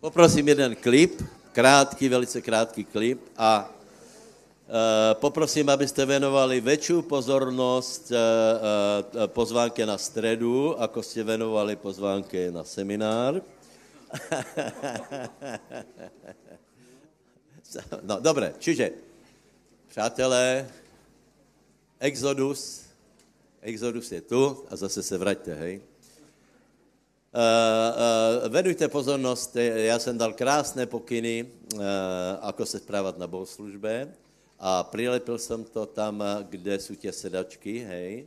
Poprosím jeden klip, krátký, velice krátký klip a uh, poprosím, abyste venovali väčšiu pozornost uh, uh, pozvánke na středu, ako ste venovali pozvánke na seminár. no, dobré, čiže, přátelé, Exodus, Exodus je tu a zase se vraťte, hej. Uh, uh, venujte pozornost, já jsem dal krásné pokyny, uh, ako se správat na bohoslužbe a přilepil jsem to tam, kde jsou tě sedačky, hej.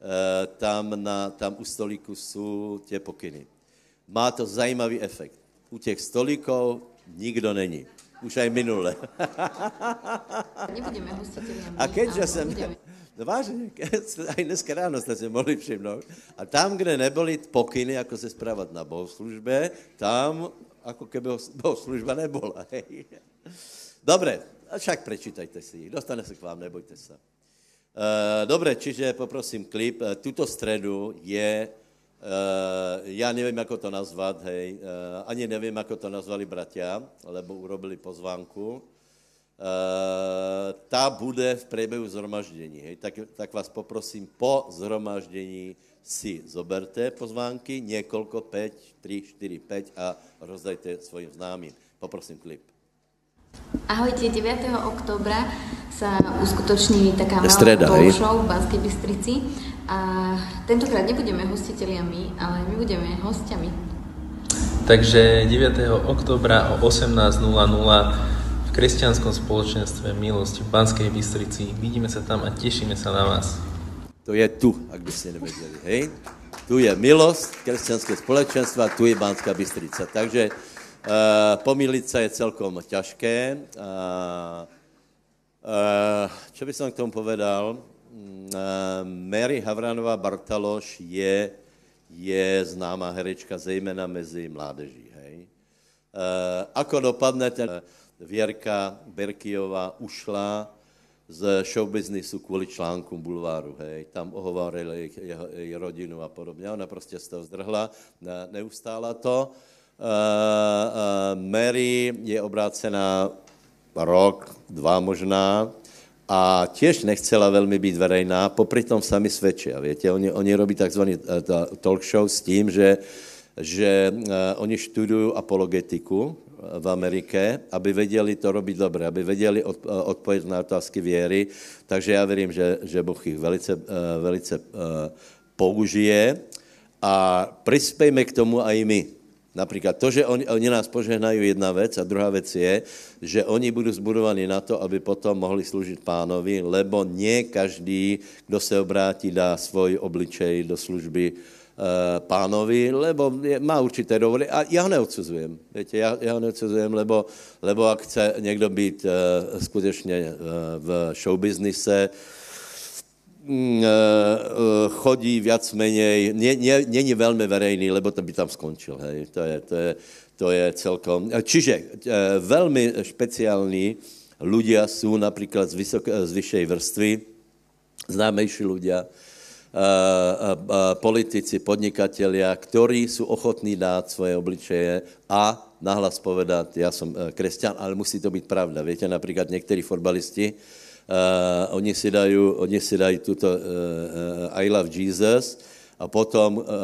Uh, tam, na, tam u stolíku jsou tě pokyny. Má to zajímavý efekt. U těch stolíků nikdo není. Už aj minule. Nebudeme hostiteľmi. A keďže jsem... Budeme. No vážně, aj dneska ráno jste si mohli všimnout. A tam, kde nebyly pokyny, jako se správat na bohoslužbe, tam, jako keby bohoslužba nebola. Hej. Dobre, však prečítajte si. Dostane se k vám, nebojte se. Uh, dobre, čiže poprosím klip. Uh, tuto středu je, uh, já nevím, ako to nazvat, hej, ani nevím, ako to nazvali bratia, lebo urobili pozvánku. Uh, tá bude v priebehu zhromaždení. Hej. Tak, tak vás poprosím, po zhromaždení si zoberte pozvánky, niekoľko, 5, 3, 4, 5 a rozdajte svojim známým. Poprosím klip. Ahojte, 9. oktobra sa uskutoční taká malá Streda, show v Banskej Bystrici a tentokrát nebudeme hostiteľiami, ale my budeme hostiami. Takže 9. oktobra o 18.00 v kresťanskom spoločenstve Milosť v Banskej Bystrici. Vidíme sa tam a tešíme sa na vás. To je tu, ak by ste nevedeli, hej? Tu je milosť, kresťanské společenstva, tu je Banská Bystrica. Takže uh, pomýliť sa je celkom ťažké. Uh, uh, čo by som k tomu povedal? Uh, Mary Havranová Bartaloš je, je známá herečka, zejména mezi mládeží, hej? Uh, ako dopadne ten Věrka Berkijová ušla z showbiznisu kvůli článkům bulváru, hej, tam ohovorili jeho, její rodinu a podobně, ona prostě z toho zdrhla, ne, neustála to. Uh, uh, Mary je obrácená rok, dva možná, a tiež nechcela veľmi byť verejná, popri tom sami svedčia, viete, oni, oni robí takzvaný uh, talk show s tím, že, že oni študujú apologetiku, v Amerike, aby vedeli to robiť dobre, aby vedeli od, odpovědět na otázky věry. Takže já věřím, že, že Boh ich velice, eh, velice eh, použije a prispejme k tomu aj my. Například to, že oni, oni nás požehnají jedna věc a druhá věc je, že oni budou zbudovaní na to, aby potom mohli sloužit pánovi, lebo nie každý, kdo se obrátí, dá svůj obličej do služby Eh, pánovi, lebo je, má určité dovody a já ho neodsuzujem. Víte, já, já ho neodsuzujem, lebo, lebo ak chce někdo být uh, skutečně uh, v showbiznise, uh, chodí viac menej, není velmi verejný, lebo to by tam skončil. Hej. To, je, to, je, to je celkom... Čiže uh, velmi špeciální ľudia sú například z, vysok, z vyššej vrstvy, známejší ľudia, politici, podnikatelia, ktorí sú ochotní dát svoje obličeje a nahlas povedať, ja som kresťan, ale musí to byť pravda. Viete, napríklad niektorí fotbalisti, uh, oni si dajú, oni si dajú túto uh, I love Jesus a potom uh, uh,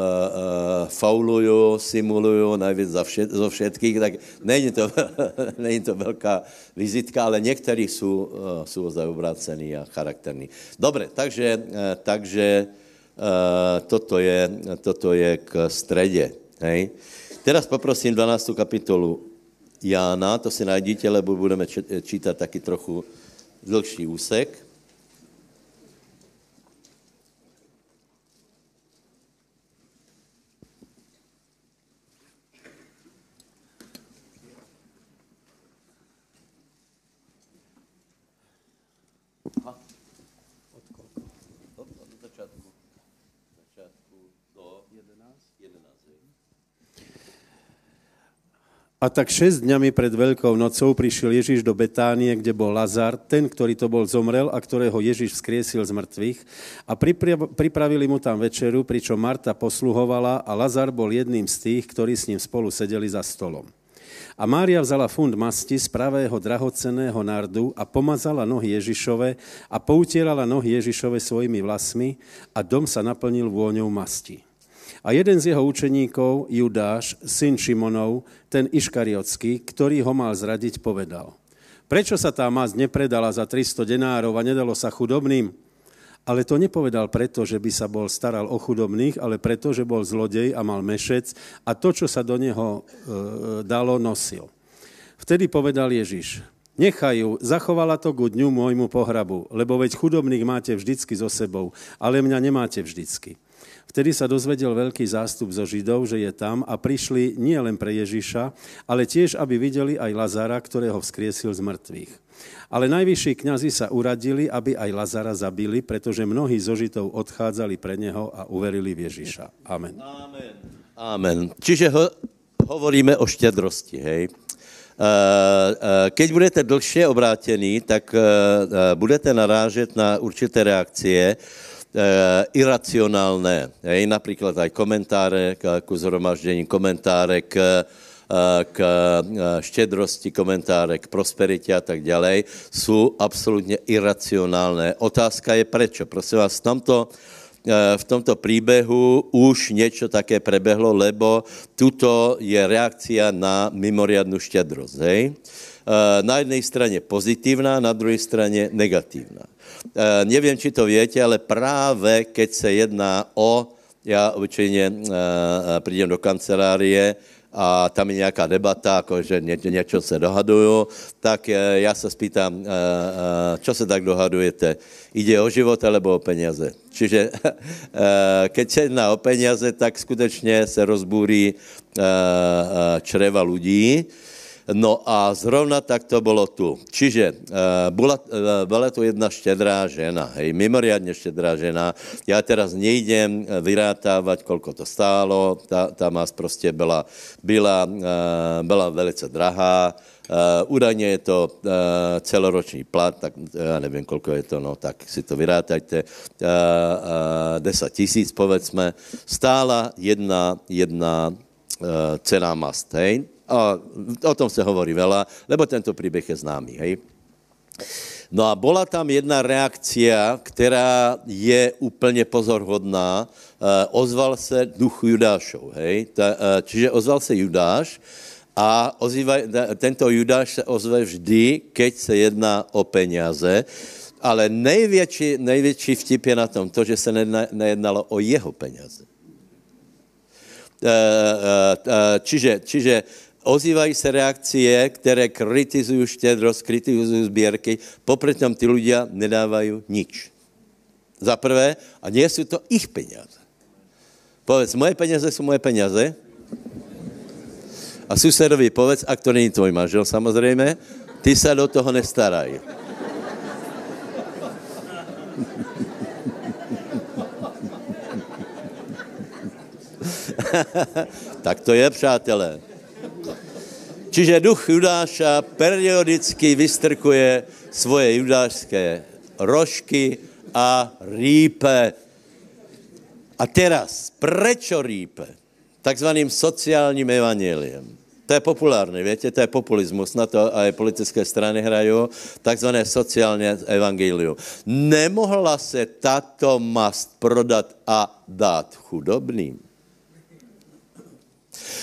faulujú, simulujú najviac za všet, zo všetkých, tak není to, není to veľká vizitka, ale niektorí sú, uh, sú ozaj obrácení a charakterní. Dobre, takže, uh, takže uh, toto, je, toto je k strede. Hej. Teraz poprosím 12. kapitolu Jána, to si najdíte, lebo budeme čítať taký trochu dlhší úsek. A tak šest dňami pred Veľkou nocou prišiel Ježiš do Betánie, kde bol Lazar, ten, ktorý to bol zomrel a ktorého Ježiš vzkriesil z mŕtvych. A pripravili mu tam večeru, pričom Marta posluhovala a Lazar bol jedným z tých, ktorí s ním spolu sedeli za stolom. A Mária vzala fund masti z pravého drahoceného nardu a pomazala nohy Ježišove a poutierala nohy Ježišove svojimi vlasmi a dom sa naplnil vôňou masti. A jeden z jeho učeníkov, Judáš, syn Šimonov, ten Iškariotský, ktorý ho mal zradiť, povedal, prečo sa tá masť nepredala za 300 denárov a nedalo sa chudobným? Ale to nepovedal preto, že by sa bol staral o chudobných, ale preto, že bol zlodej a mal mešec a to, čo sa do neho e, dalo, nosil. Vtedy povedal Ježiš, nechajú, zachovala to ku dňu môjmu pohrabu, lebo veď chudobných máte vždycky so sebou, ale mňa nemáte vždycky. Vtedy sa dozvedel veľký zástup zo Židov, že je tam a prišli nie len pre Ježiša, ale tiež, aby videli aj Lazara, ktorého vzkriesil z mŕtvych. Ale najvyšší kňazi sa uradili, aby aj Lazara zabili, pretože mnohí zo Židov odchádzali pre neho a uverili v Ježiša. Amen. Amen. Amen. Čiže ho, hovoríme o štedrosti, hej. Uh, uh, keď budete dlhšie obrátení, tak uh, budete narážet na určité reakcie, iracionálne, hej, napríklad aj komentáre k, k zhromaždení, komentáre k, k štedrosti, komentáre k prosperite a tak ďalej, sú absolútne iracionálne. Otázka je prečo. Prosím vás, v tomto, v tomto príbehu už niečo také prebehlo, lebo tuto je reakcia na mimoriadnu štedrosť. Hej? Na jednej strane pozitívna, na druhej strane negatívna. Neviem, či to viete, ale práve keď sa jedná o, ja obyčejne prídem do kancelárie, a tam je nějaká debata, jako že ně, něčo se dohadují, tak já se spýtám, čo se tak dohadujete? Ide o život alebo o peniaze? Čiže keď se jedná o peniaze, tak skutečně se rozbúrí čreva lidí, No a zrovna tak to bylo tu. Čiže uh, bola, uh, byla to jedna štědrá žena, hej, mimoriadne štědrá žena. Já teraz nejdem vyrátávať, kolko to stálo, ta, ta más prostě byla, byla, byla velice drahá, Uh, je to uh, celoroční plat, tak já nevím, kolko je to, no, tak si to vyrátajte. Uh, uh, 10 tisíc, povedzme, stála jedna, jedna uh, cená mast, hej. A o tom se hovorí veľa, lebo tento príbeh je známy. Hej? No a bola tam jedna reakcia, která je úplně pozorhodná. Uh, ozval se duch Judášov. Hej? Uh, čiže ozval se Judáš a ozýva, tento Judáš se ozve vždy, keď se jedná o peniaze. Ale největší, největší vtip je na tom to, že se nejednalo o jeho peniaze. Čiže, čiže ozývají se reakcie, které kritizují štědrost, kritizují sbírky, popri tom ty ľudia nedávají nič. Za prvé, a nie jsou to ich peníze. Povedz, moje peníze jsou moje peníze. A susedovi povedz, a to není tvoj manžel samozřejmě, ty se do toho nestaraj. tak to je, přátelé. Čiže duch Judáša periodicky vystrkuje svoje judášské rožky a rýpe. A teraz, prečo rýpe? Takzvaným sociálním evangeliem. To je populárne, viete, to je populizmus, na to aj politické strany hrajú, takzvané sociálne evangelium. Nemohla se tato mast prodat a dát chudobným.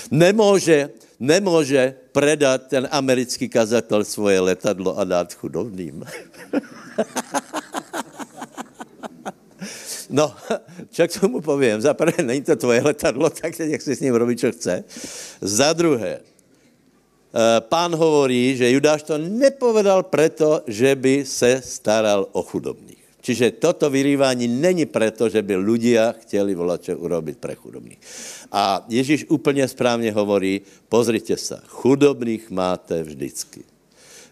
Nemôže nemůže predat ten americký kazatel svoje letadlo a dát chudobným. No, čo k tomu povím? Za prvé, není to tvoje letadlo, tak nech si s ním robí, čo chce. Za druhé, eh, pán hovorí, že Judáš to nepovedal preto, že by se staral o chudobných. Čiže toto vyrývání není preto, že by ľudia chtěli čo urobiť pre chudobných. A Ježíš úplně správně hovorí, pozrite sa, chudobných máte vždycky.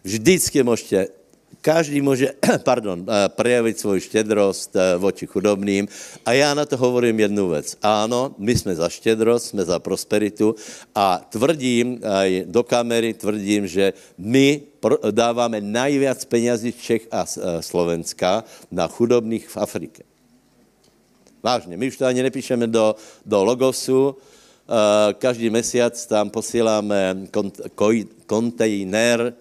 Vždycky můžete každý může, pardon, eh, prejavit svoju štědrost eh, voči chudobným. A já na to hovorím jednu věc. Ano, my jsme za štědrost, jsme za prosperitu a tvrdím, aj do kamery tvrdím, že my dáváme najviac penězí Čech a eh, Slovenska na chudobných v Afrike. Vážně, my už to ani nepíšeme do, do logosu, každý mesiac tam posíláme kontejner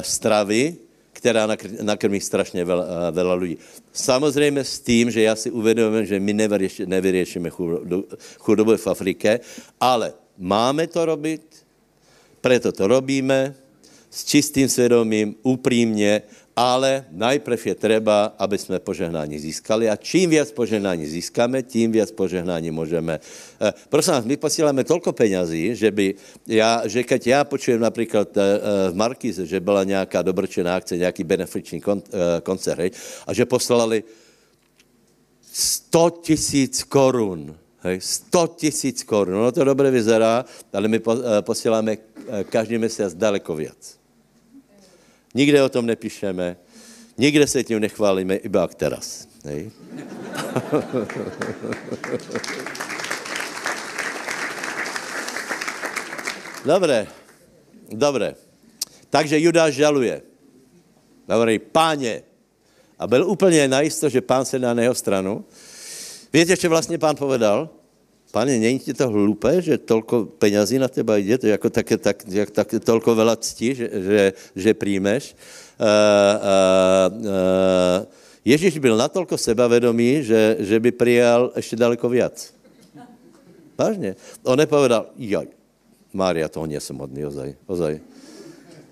stravy, která nakrmí strašně veľa, veľa lidí. Samozřejmě s tím, že já si uvědomím, že my nevyřešíme chudobu v Afrike, ale máme to robit, preto to robíme, s čistým svědomím, upřímně ale najprv je treba, aby sme požehnanie získali a čím viac požehnanie získame, tým viac požehnanie môžeme. E, prosím vás, my posielame toľko peňazí, že, by ja, že keď ja počujem napríklad e, v Markize, že bola nejaká dobrčená akcia, nejaký benefičný kon, e, koncert, hej, a že poslali 100 tisíc korún. Hej, 100 tisíc korun. No to dobre vyzerá, ale my po, posielame každý mesiac daleko viac. Nikde o tom nepíšeme, nikde se tím nechválíme, iba jak teraz. Hej? Dobré, dobré. Takže Judáš žaluje. Dobrý, páně. A byl úplně najisto, že pán se na jeho stranu. Víte, co vlastně pán povedal? Pane, není ti to hlupé, že tolko penězí na teba jde, to jako tak, tak, jak, tak tolko vela cti, že, že, že príjmeš. Uh, uh, uh, Ježíš byl natolko sebavedomý, že, že by přijal ještě daleko víc. Vážně. On nepovedal, jaj, Mária, toho nejsem hodný, ozaj, ozaj.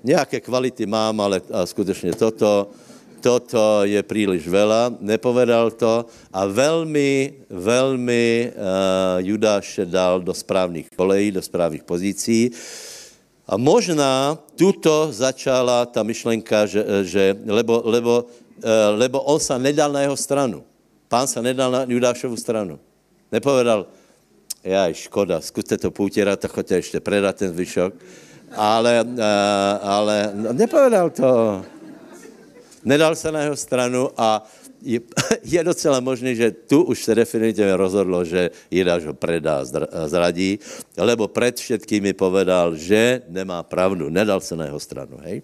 Nějaké kvality mám, ale a skutečně toto, toto je příliš veľa, nepovedal to a velmi, velmi uh, Judáš dal do správných kolejí, do správných pozící. A možná tuto začala ta myšlenka, že, že lebo, lebo, uh, lebo on sa nedal na jeho stranu. Pán sa nedal na Judášovu stranu. Nepovedal, já škoda, zkuste to půtěrat, tak choďte ještě predat ten zvyšok. Ale, uh, ale no, nepovedal to nedal se na jeho stranu a je, je docela možné, že tu už se definitivně rozhodlo, že Jidáš ho predá, zradí, lebo před všetkými povedal, že nemá pravdu, nedal se na jeho stranu. Hej?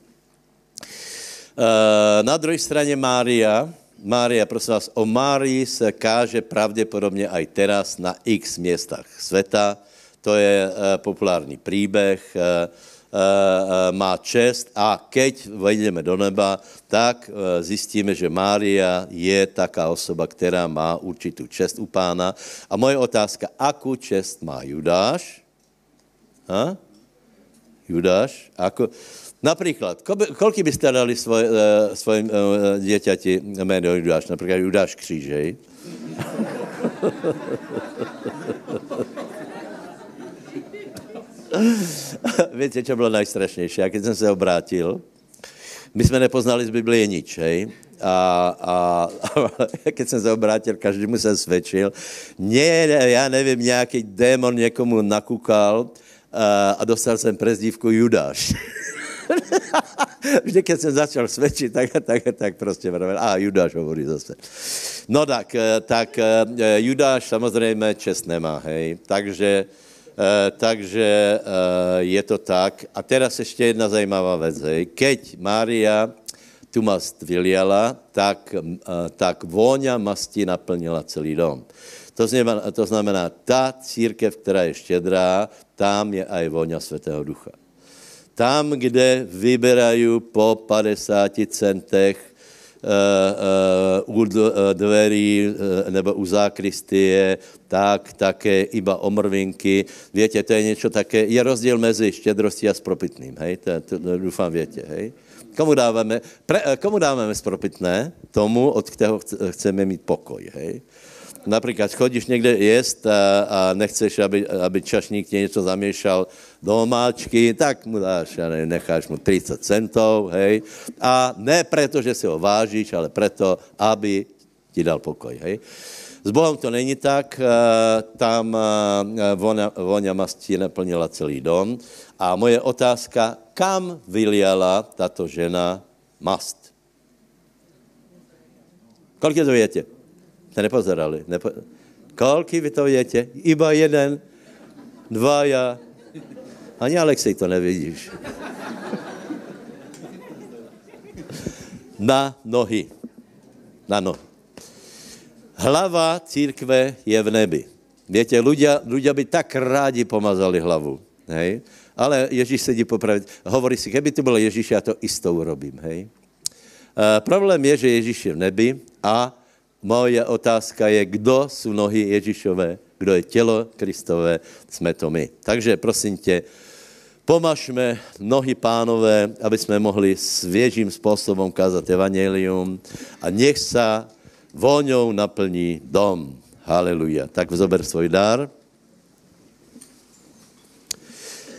Eh, na druhé straně Mária, Mária, prosím vás, o Márii se káže pravděpodobně aj teraz na x městách světa. To je eh, populární příběh. Eh, Eh, má čest a keď vejdeme do neba, tak eh, zjistíme, že Mária je taká osoba, která má určitou čest u pána. A moje otázka, akú čest má Judáš? Ha? Judáš? Ako... Například, kolik byste dali svoj, svojim děťati jméno Judáš? Například Judáš Křížej. Viete, čo bylo najstrašnejšie? A keď som sa obrátil, my sme nepoznali z Biblie nič, hej? A, a, a keď som sa obrátil, každému som svedčil. Nie, ja neviem, nejaký démon niekomu nakúkal a, a dostal som prezdívku Judáš. Vždy, keď som začal svedčiť, tak, tak, tak proste vravel, a Judáš hovorí zase. No tak, e, tak e, Judáš samozrejme čest nemá, hej. Takže takže uh, je to tak. A teraz ještě jedna zajímavá věc. Keď Mária tu mast vyliala, tak, uh, tak vôňa masti naplnila celý dom. To znamená, to znamená, ta církev, která je štědrá, tam je aj vôňa Svatého Ducha. Tam, kde vyberají po 50 centech u dverí uh, nebo u zákristie, tak také iba omrvinky. Víte, to je něco také, je rozdíl mezi štědrostí a spropitným, hej, to, to, to doufám větě, hej. Komu dáváme, pre, komu dáváme spropitné? Tomu, od kterého chceme mít pokoj, hej. Například chodíš někde jest a, a nechceš, aby, aby čašník ti něco zaměšal do omáčky, tak mu dáš, já nevím, necháš mu 30 centov, hej. A ne proto, že si ho vážíš, ale proto, aby ti dal pokoj, hej. S Bohem to není tak, tam voňa, voňa masti naplnila celý dom. A moje otázka, kam vyliala tato žena mast? Kolik to větě? Jste nepozerali. Nepo... Kolky vy to větě? Iba jeden, dva já. Ani Alexej to nevidíš. Na nohy. Na nohy. Hlava církve je v nebi. Viete, ľudia, ľudia by tak rádi pomazali hlavu. Hej? Ale Ježíš sedí popraviť. Hovorí si, keby tu bol Ježíš, ja to isto urobím. Hej? Uh, problém je, že Ježíš je v nebi a moje otázka je, kdo sú nohy Ježíšové, kdo je tělo Kristové, jsme to my. Takže prosím tě, pomažme nohy pánové, aby jsme mohli svěžím způsobem kázat evangelium a nech sa voňou naplní dom. Haleluja. Tak vzober svůj dar.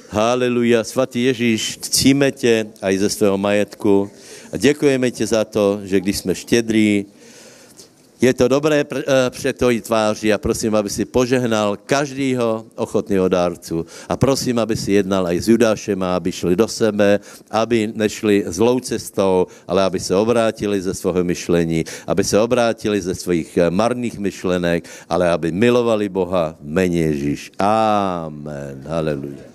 Haleluja. Svatý Ježíš, ctíme tě aj ze svého majetku a děkujeme ti za to, že když jsme štědrí, je to dobré eh, před tvojí tváří a prosím, aby si požehnal každýho ochotného dárcu. A prosím, aby si jednal aj s Judášem, aby šli do sebe, aby nešli zlou cestou, ale aby se obrátili ze svého myšlení, aby se obrátili ze svých eh, marných myšlenek, ale aby milovali Boha v Ježíš. Amen. Haleluja.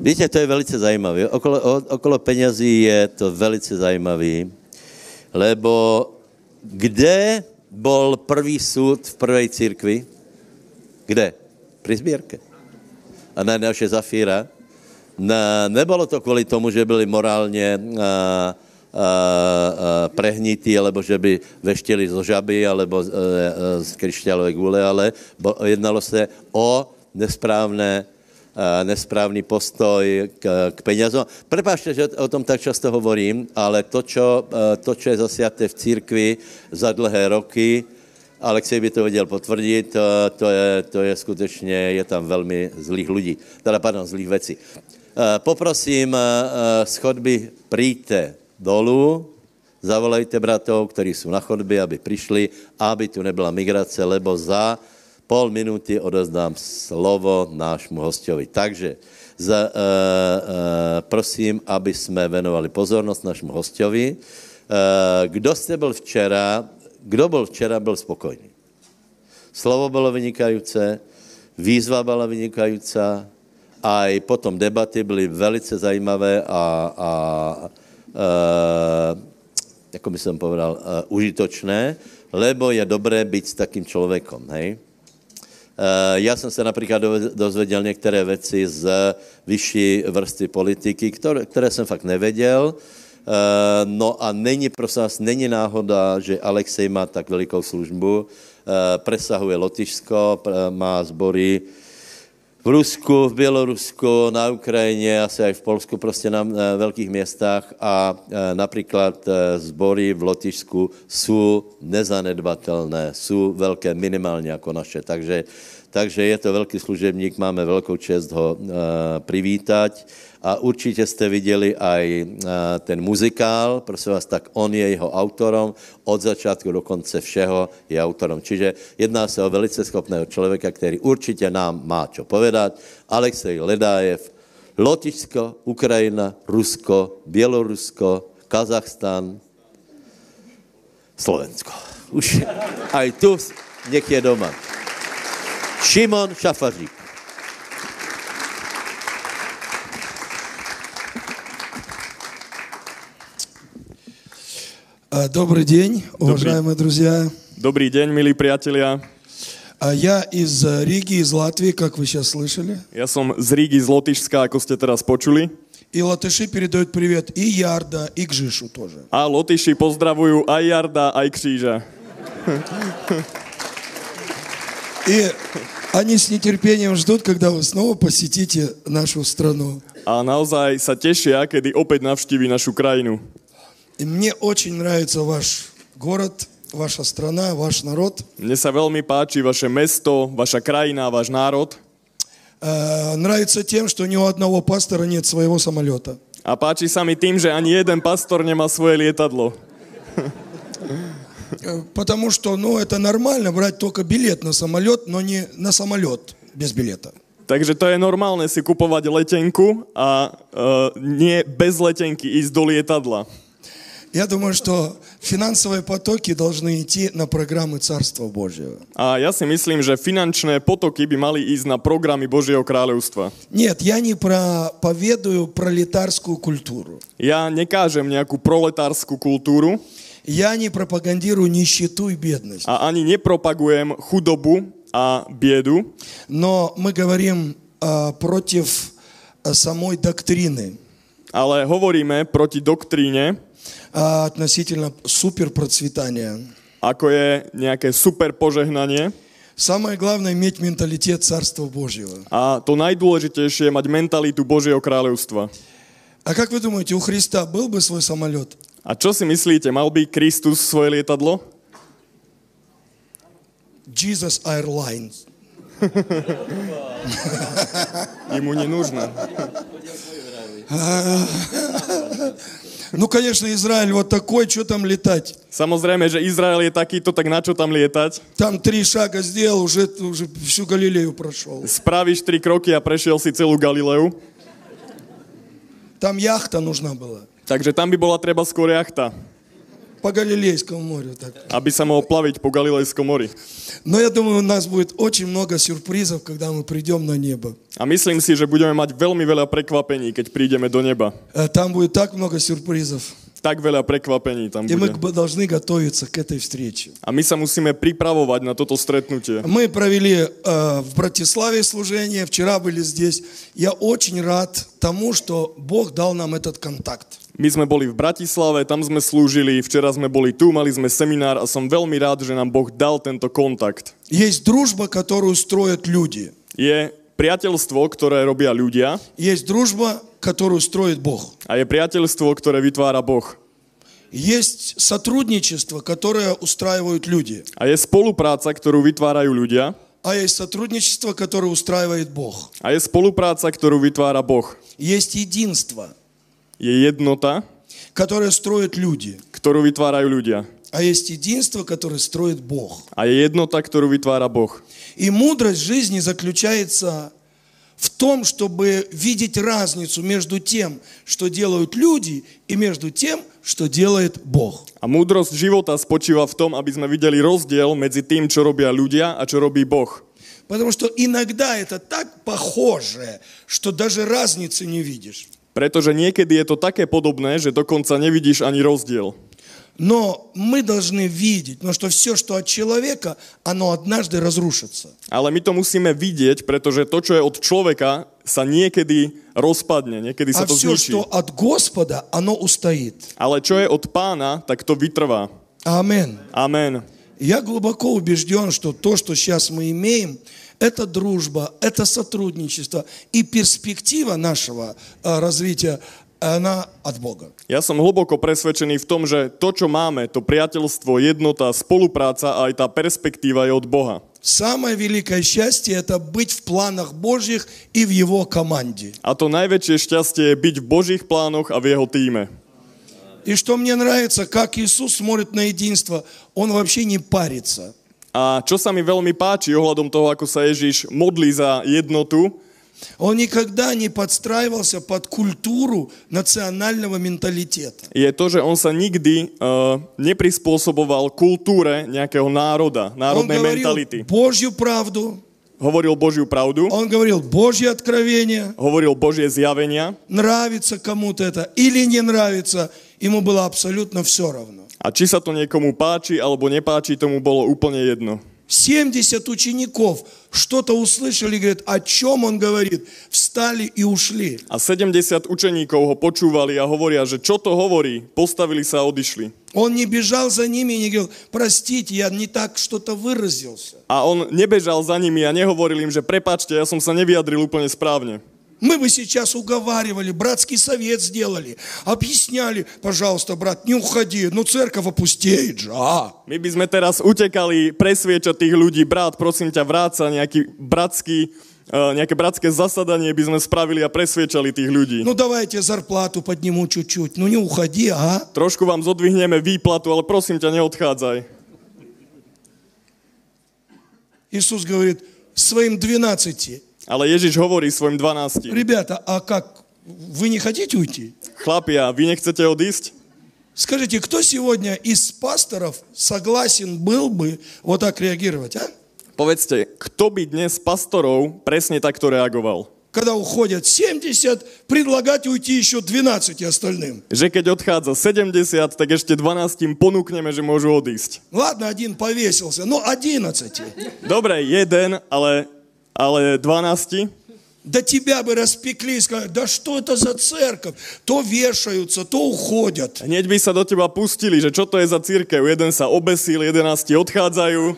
Víte, to je velice zajímavé. Okolo, okolo penězí je to velice zajímavé, lebo kde bol prvý súd v prvej církvi? Kde? Pri zbierke. A na naše Zafíra. Na, nebolo to kvůli tomu, že byli morálně a, a, a, prehnití, alebo že by veštili zo žaby, alebo z, z kryšťalové gule, ale bo, jednalo se o nesprávné nesprávný postoj k, k peniazom. Prepáčte, že o tom tak často hovorím, ale to, čo, to, čo je zasiaté v církvi za dlhé roky, Alexej by to vedel potvrdiť, to, to, je, to je skutečně, je tam velmi zlých lidí, teda pardon, zlých věcí. Poprosím z chodby príďte dolu, zavolejte bratov, ktorí sú na chodbě, aby prišli, aby tu nebyla migrace, lebo za pol minuty odezdám slovo nášmu hostovi. Takže za, uh, uh, prosím, aby jsme venovali pozornost našemu hostovi. Uh, kdo jste byl včera, kdo byl včera, byl spokojný. Slovo bylo vynikající, výzva byla vynikající, a i potom debaty byly velice zajímavé a, a uh, jako by jsem povedal, uh, užitočné, lebo je dobré být s takým člověkom, hej? Eh, já jsem se například dozvěděl některé věci z vyšší vrstvy politiky, které, které jsem fakt nevěděl. Eh, no a není, prosím vás, není náhoda, že Alexej má tak velikou službu, eh, presahuje Lotyšsko, má sbory v Rusku, v Bielorusku, na Ukrajine, asi aj v Polsku, proste na, na veľkých miestach a e, napríklad e, zbory v Lotyšsku sú nezanedbatelné, sú veľké minimálne ako naše. Takže takže je to velký služebník, máme velkou čest ho uh, privítať. A určitě jste viděli aj uh, ten muzikál, prosím vás, tak on je jeho autorom, od začátku do konce všeho je autorom. Čiže jedná se o velice schopného člověka, který určitě nám má čo povedať. Alexej Ledájev, Lotyšsko, Ukrajina, Rusko, Bělorusko, Kazachstan, Slovensko. Už aj tu nech je doma. Šimon Šafařík. Добрый день, уважаемые Добрый. друзья. Dobrý deň, milí priatelia. А Я из Риги, из Латвии, как вы сейчас слышали. Ja som z Rígy, z Lotyšska, ako ste teraz počuli. И латыши передают привет и Ярда, и Гжишу тоже. A Lotyši pozdravujú aj Jarda, aj Kříža. И они с нетерпением ждут, когда вы снова посетите нашу страну. A naozaj sa tešia, kedy opäť navštíví našu krajinu. И мне очень нравится ваш город, ваша страна, ваш народ. Mne sa veľmi páči vaše mesto, vaša krajina, váš národ. Э, Нравится тем, что ни у одного пастора нет своего самолета. A páči sa mi tým, že ani jeden pastor nemá svoje lietadlo. Э, Потому что, ну, это нормально брать только билет на самолет, но не на самолет без билета. Takže to je normálne si kupovať letenku a uh, nie bez letenky ísť do lietadla. Я думаю, что финансовые потоки должны идти на программы Царства Божьего. A ja si myslím, že finančné potoky by mali ísť na programy Božieho kráľovstva. Нет, я не проповедую пролетарскую культуру. Ja nekážem nejakú proletárskú kultúru, Я не пропагандирую нищету и бедность. A ani nepropagujem chudobu a biedu, Но мы говорим а, против а, самой доктрины ale hovoríme proti doktríne, а, относительно суперпроцветания. ako je nejaké super požehnanie. Самое главное иметь менталитет Царства Божьего. A to najdôležitejšie je mať mentalitu Božieho kráľovstva. А как вы думаете, у Христа был бы свой самолет? A čo si myslíte, mal by Kristus svoje lietadlo? Jesus Airlines. Jemu nenúžne. Ну, конечно, Израиль вот такой, что там летать? Samozrejme, že Izrael je takýto, tak na čo tam lietať? Там три шага сделал, уже, уже всю Галилею прошел. Spravíš tri kroky a prešiel si celú Galileu. Там яхта нужна была. Takže tam by bola treba skôr jachta, По Галилейскому морю. Так. aby sa mohol plaviť po Galilejskom mori. Но я думаю, у нас будет очень много сюрпризов, когда мы придем на небо. A myslím si, že budeme mať veľmi veľa prekvapení, keď prídeme do neba. Э, Там будет так много сюрпризов. Tak veľa prekvapení tam И мы bude. должны готовиться к этой встрече. A my sa musíme pripravovať na toto stretnutie. Мы провели э, в Братиславе служение, вчера были здесь. Я очень рад тому, что Бог дал нам этот контакт. My sme boli v Bratislave, tam sme slúžili, včera sme boli tu, mali sme seminár a som veľmi rád, že nám Boh dal tento kontakt. Есть дружба, которую строят люди. Je priateľstvo, ktoré robia ľudia Есть дружба, которую строит Бог. a je priateľstvo, ktoré vytvára Boh. Есть сотрудничество, которое устраивают люди. A je spolupráca, ktorú vytvárajú ľudia А есть сотрудничество, которое устраивает Бог. a je spolupráca, ktorú vytvára Boh. Есть единство, Je jednota, которое строят люди. ktorú vytvárajú ľudia. А есть единство, которое строит Бог. Je jednota, ktorú vytvára Boh. И мудрость жизни заключается в том, чтобы видеть разницу между тем, что делают люди, и между тем, что делает Бог. A múdrosť života spočíva v tom, aby sme videli rozdiel medzi tým, čo robia ľudia a čo robí Boh. Потому что иногда это так похоже, что даже разницы не видишь. Pretože niekedy je to také podobné, že dokonca nevidíš ani rozdiel. Но мы должны видеть, потому что все, что от человека, оно однажды разрушится. Ale my to musíme vidieť, pretože to, čo je od človeka, sa niekedy rozpadne, niekedy sa А to все, zničí. что от Господа, оно устоит. Ale čo je od pána, tak to vytrvá. Амин. Amen. Я глубоко убежден, что то, что сейчас мы имеем, это дружба, это сотрудничество и перспектива нашего э, развития, она от Бога. Ja som hlboko presvedčený v tom, že to, čo máme, to priateľstvo, jednota, spolupráca a aj tá perspektíva je od Boha. Самое великое счастье – это быть в планах Божьих и в Его команде. To najväčšie šťastie je byť v Božích plánoch a v jeho týme. И что мне нравится, как Иисус смотрит на единство, Он вообще не парится. A čo sa mi veľmi páči ohľadom toho, ako sa Ježiš modlí za jednotu, Он никогда не подстраивался под культуру национального менталитета. je to, že on sa nikdy uh, neprispôsoboval kultúre nejakého národa, národnej говорил mentality. Божью правду, Hovoril Božiu pravdu, он говорил Божье откровение, hovoril Božie zjavenia нравится кому-то это или не нравится, ему было абсолютно все равно. a či sa to niekomu páči alebo nepáči, tomu bolo úplne jedno. 70 учеников что-то услышали, говорят, о чем он говорит, встали и ушли. A 70 učeníkov ho počúvali a hovoria, že čo to hovorí, postavili sa a odišli. Он не бежал за ними и не говорил, простите, я не так что-то выразился. A on nebežal za nimi a nehovoril im, že prepačte, ja som sa nevyjadril úplne správne. Мы бы сейчас уговаривали, братский совет сделали, объясняли, пожалуйста, брат, не уходи, ну церковь опустеет же, а? My by sme teraz utekali presviečať tých ľudí, brat, prosím ťa, vráca nejaký bratský, eh, nejaké bratské zasadanie by sme spravili a presviečali tých ľudí. Ну давайте зарплату подниму чуть-чуть, ну не уходи, а? Trošku vám zodvihneme výplatu, ale prosím ťa, neodchádzaj. Иисус говорит своим 12, Ale Ježiš hovorí svojim 12. ребята, а как, вы не хотите уйти? Chlapia, vy nechcete odísť? Скажите, кто сегодня из пасторов согласен был бы вот так реагировать, а? Povedzte, kto by dnes z pastorov presne takto reagoval? когда уходят 70, предлагать уйти еще 12 остальным. že keď odchádza 70, tak ešte 12 im ponúkneme, že môžu odísť. Ладно, один повесился, но 11. Dobre, jeden, ale, ale 12. Да тебя бы распекли и сказали, да что это за церковь? То вешаются, то уходят. Hneď by sa do teba pustili, že čo to je za církev. Jeden sa obesil, 11 odchádzajú.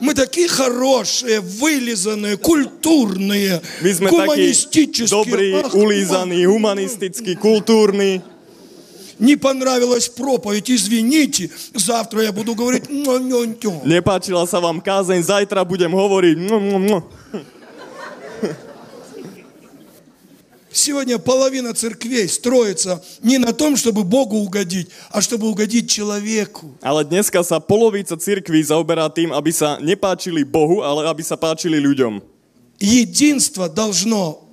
Мы такие хорошие, вылизанные, культурные, My sme takí гуманистические. dobrí, Ах, ulízaní, humanistickí, kultúrni. Не понравилась проповедь, извините, завтра я буду говорить «нё-нё-нё». Nepáčila sa vám kázeň, zajtra budem hovoriť. Сегодня половина церквей строится не на том, чтобы Богу угодить, а чтобы угодить человеку. Ale dneska sa polovica cirkví zaoberá tým, aby sa nepáčili Bohu, ale aby sa páčili ľuďom. Единство должно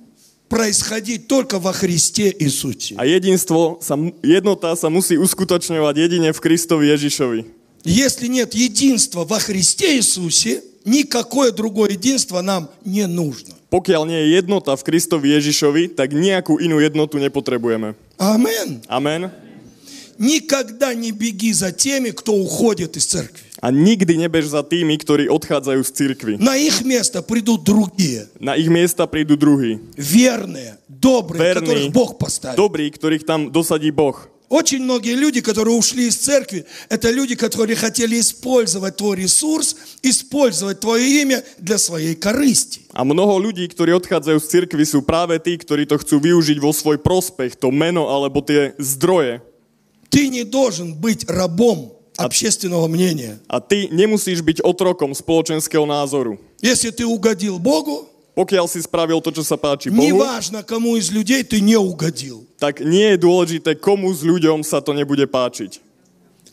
происходить только во Христе Иисусе. A jedinstvo, sa, mu- jednota sa musí uskutočňovať jedine v Kristovi Ježišovi. Если нет единства во Христе Иисусе, никакое другое единство нам не нужно. Pokiaľ nie je jednota v Kristovi Ježišovi, tak nejakú inú jednotu nepotrebujeme. Амен. Amen. Никогда не беги за теми, кто уходит из церкви. A nikdy nebež za tými, ktorí odchádzajú z cirkvy. На их место придут другие, Na ich miesta prídu druhí. верные, добрые, Верные. которых Бог поставил. Dobrí, ktorých tam dosadí Boh. Очень многие люди, которые ушли из церкви, это люди, которые хотели использовать твой ресурс, использовать твое имя для своей корысти. A mnoho ľudí, ktorí odchádzajú z cirkvy, sú práve tí, ktorí to chcú využiť vo svoj prospech, to meno alebo tie zdroje. Ты не должен быть рабом общественного мнения. A ty nemusíš byť otrokom spoločenského názoru. Если ты угодил Богу, Pokiaľ si spravil to, čo sa páči Bohu, неважно, кому из людей ты не угодил. tak nie je dôležité, komu s ľuďom sa to nebude páčiť.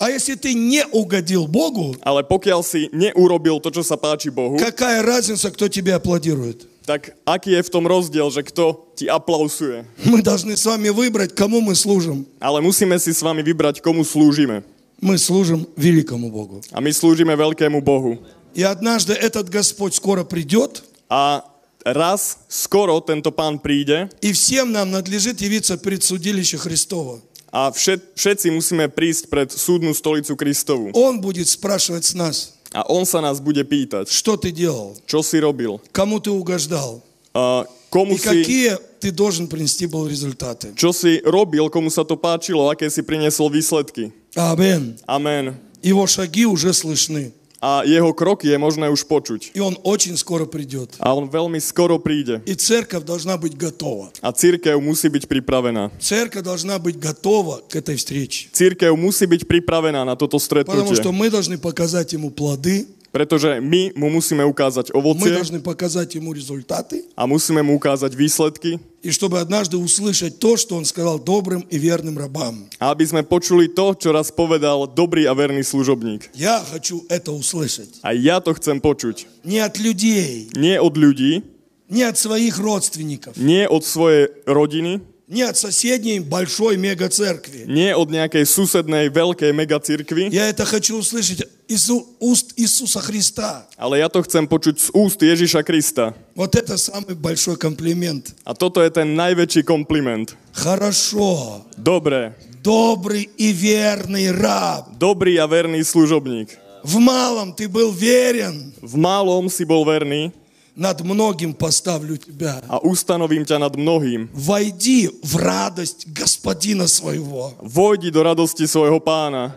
А если ты не угодил Богу, Ale pokiaľ si neurobil to, čo sa páči Bohu, какая разница, кто тебе аплодирует? tak aký je v tom rozdiel, že kto ti aplausuje? Мы должны с вами выбрать, кому мы служим. Ale musíme si s vami vybrať, komu slúžime. Мы служим великому Богу. A my slúžime veľkému Bohu. И однажды этот Господь скоро придет, A raz skoro tento pán príde и всем нам надлежит явиться пред судилище Христово. a všet, všetci musíme prísť pred súdnu stolicu Kristovu. Он будет спрашивать с нас, A on sa nás bude pýtať, что ты делал, čo si robil, кому ты угождал, a komu и si, какие ты должен принести был результаты. čo si robil, komu sa to páčilo, aké si priniesol výsledky. Амин. Amen. Его шаги уже слышны, A jeho kroky je možné už počuť. и он очень скоро придет. A on veľmi skoro príde. И церковь должна быть готова. A církev musí byť pripravená. Церковь должна быть готова к этой встрече. Církev musí byť pripravená na toto Потому stretnutie. что мы должны показать ему плоды, Pretože my mu musíme ukázať мы ovocie должны показать ему результаты, a musíme mu ukázať výsledky, и чтобы однажды услышать то, что он сказал добрым и верным рабам. a aby sme počuli to, čo raz povedal dobrý a verný služobník. Я хочу это услышать. A ja to chcem počuť. Не от людей, Nie od ľudí, не от своих родственников, nie od svojej rodiny, Не от соседней большой мега-церкви. nie od nejakej susednej veľkej megacirkvi, Я это хочу услышать из уст Иисуса Христа. ale ja to chcem počuť z úst Ježiša Krista. Вот это самый большой комплимент. Toto je ten najväčší kompliment. Хорошо. Dobre, Добрый и верный раб. dobrý a verný služobník. В малом ты был верен. V málom si bol verný Над многим поставлю тебя. a ustanovím ťa nad mnohým. Войди в радость господина своего. Vojdi do radosti svojho pána.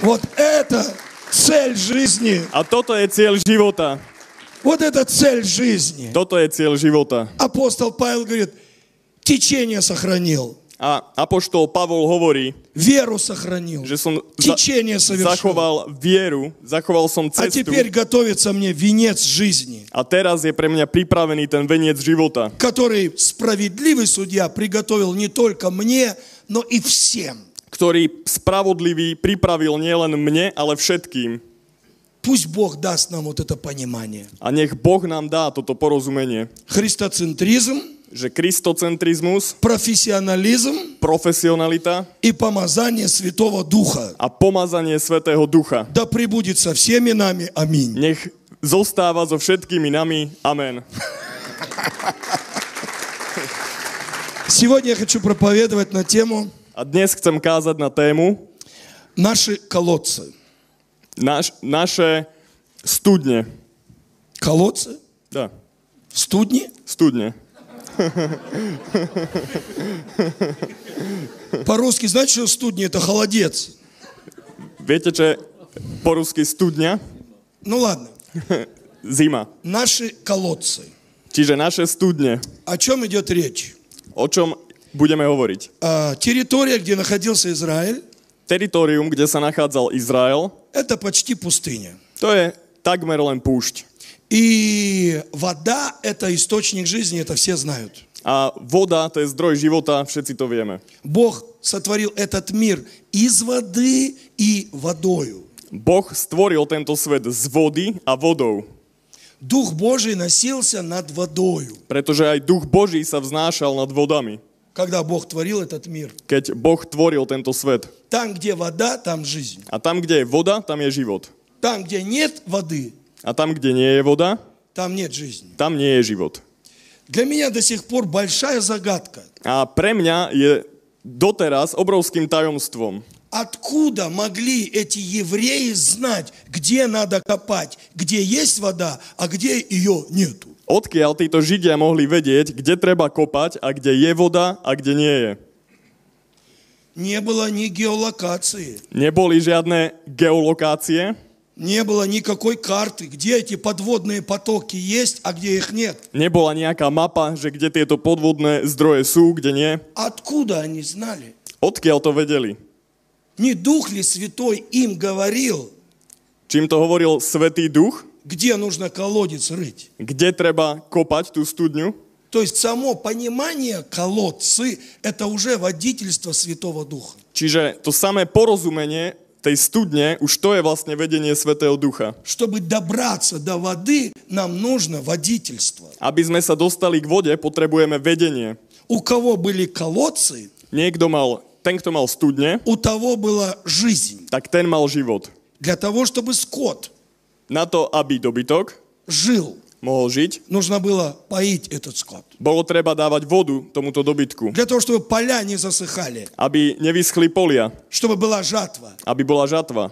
Вот это цель жизни. A toto je cieľ života. Вот это цель жизни. Toto je cieľ života. Апостол Павел говорит, течение сохранил, A apoštol Pavol hovorí, веру сохранил, že som течение совершил. zachoval vieru, zachoval som А cestu теперь готовится мне венец жизни, a teraz je pre mňa pripravený ten veniec života, который справедливый судья приготовил не только мне, но и всем. ktorý spravodlivý pripravil nielen mne, ale všetkým. Пусть Бог даст нам вот это понимание. A nech Boh nám dá toto porozumenie, Христоцентризм, že kristocentrizmus, профессионализм profesionalita и помазание Святого Духа. a pomazanie Svetého Ducha. Да пребудет со всеми нами. Аминь. Nech zostáva so všetkými nami. Amen. Сегодня я хочу проповедовать на тему A dnes chcem kázať na tému «Наши колодцы». naš, naše studne. Колодцы? Dá, Студни? studne. По-русски, знаете, что студни? Это холодец. Je po rusky studňa? Ну ладно. Zima. Наши колодцы. Čiže naše studne. О чем идет речь? O čom budeme hovoriť? А, территория, где находился Израиль, kde sa nachádzal Izrael, это почти пустыня. to je takmer len púšť. И вода – это источник жизни, это все знают. A voda, to je zdroj života, všetci to vieme. Бог сотворил этот мир из воды и водою. Boh stvoril tento svet z vody a vodou, Дух Божий носился над водою, pretože aj duch Boží sa vznášal nad vodami, когда Бог творил этот мир. keď Boh tvoril tento svet. Там, где вода, там жизнь. A tam, kde je voda, tam je život. Там, где нет воды, A tam, kde nie je voda, там нет жизни. tam nie je život. Для меня до сих пор большая загадка. A pre mňa je doteraz obrovským tajomstvom, Откуда могли эти евреи знать, где надо копать, где есть вода, а где ее нету? odkiaľ títo Židia mohli vedieť, kde treba kopať a kde je voda a kde nie je. Не было ни геолокации, Neboli žiadne geolokácie, не было никакой карты, где эти подводные потоки есть, а где их нет. nebola nejaká mapa, že kde tieto podvodné zdroje sú, kde nie. Откуда они знали? Odkiaľ to vedeli? Не Дух ли Святой им говорил, Čím to hovoril Svetý Duch? где нужно колодец рыть? Kde treba kopať tú studňu? То есть само понимание колодцы – это уже водительство Святого Духа. Čiže to samé porozumenie tej studne, už to je vlastne vedenie Svetého Ducha. Чтобы добраться до воды, нам нужно водительство. Aby sme sa dostali k vode, potrebujeme vedenie. У кого были колодцы, Niekto mal, ten, kto mal studne, у того была жизнь. tak ten mal život. Для того, чтобы скот Na to, aby dobytok жил, Mohol žiť, нужно было поить этот скот. bolo treba dávať vodu tomuto dobytku, Для того, чтобы поля не засыхали, aby nevyschli polia, чтобы была жатва, aby bola žatva.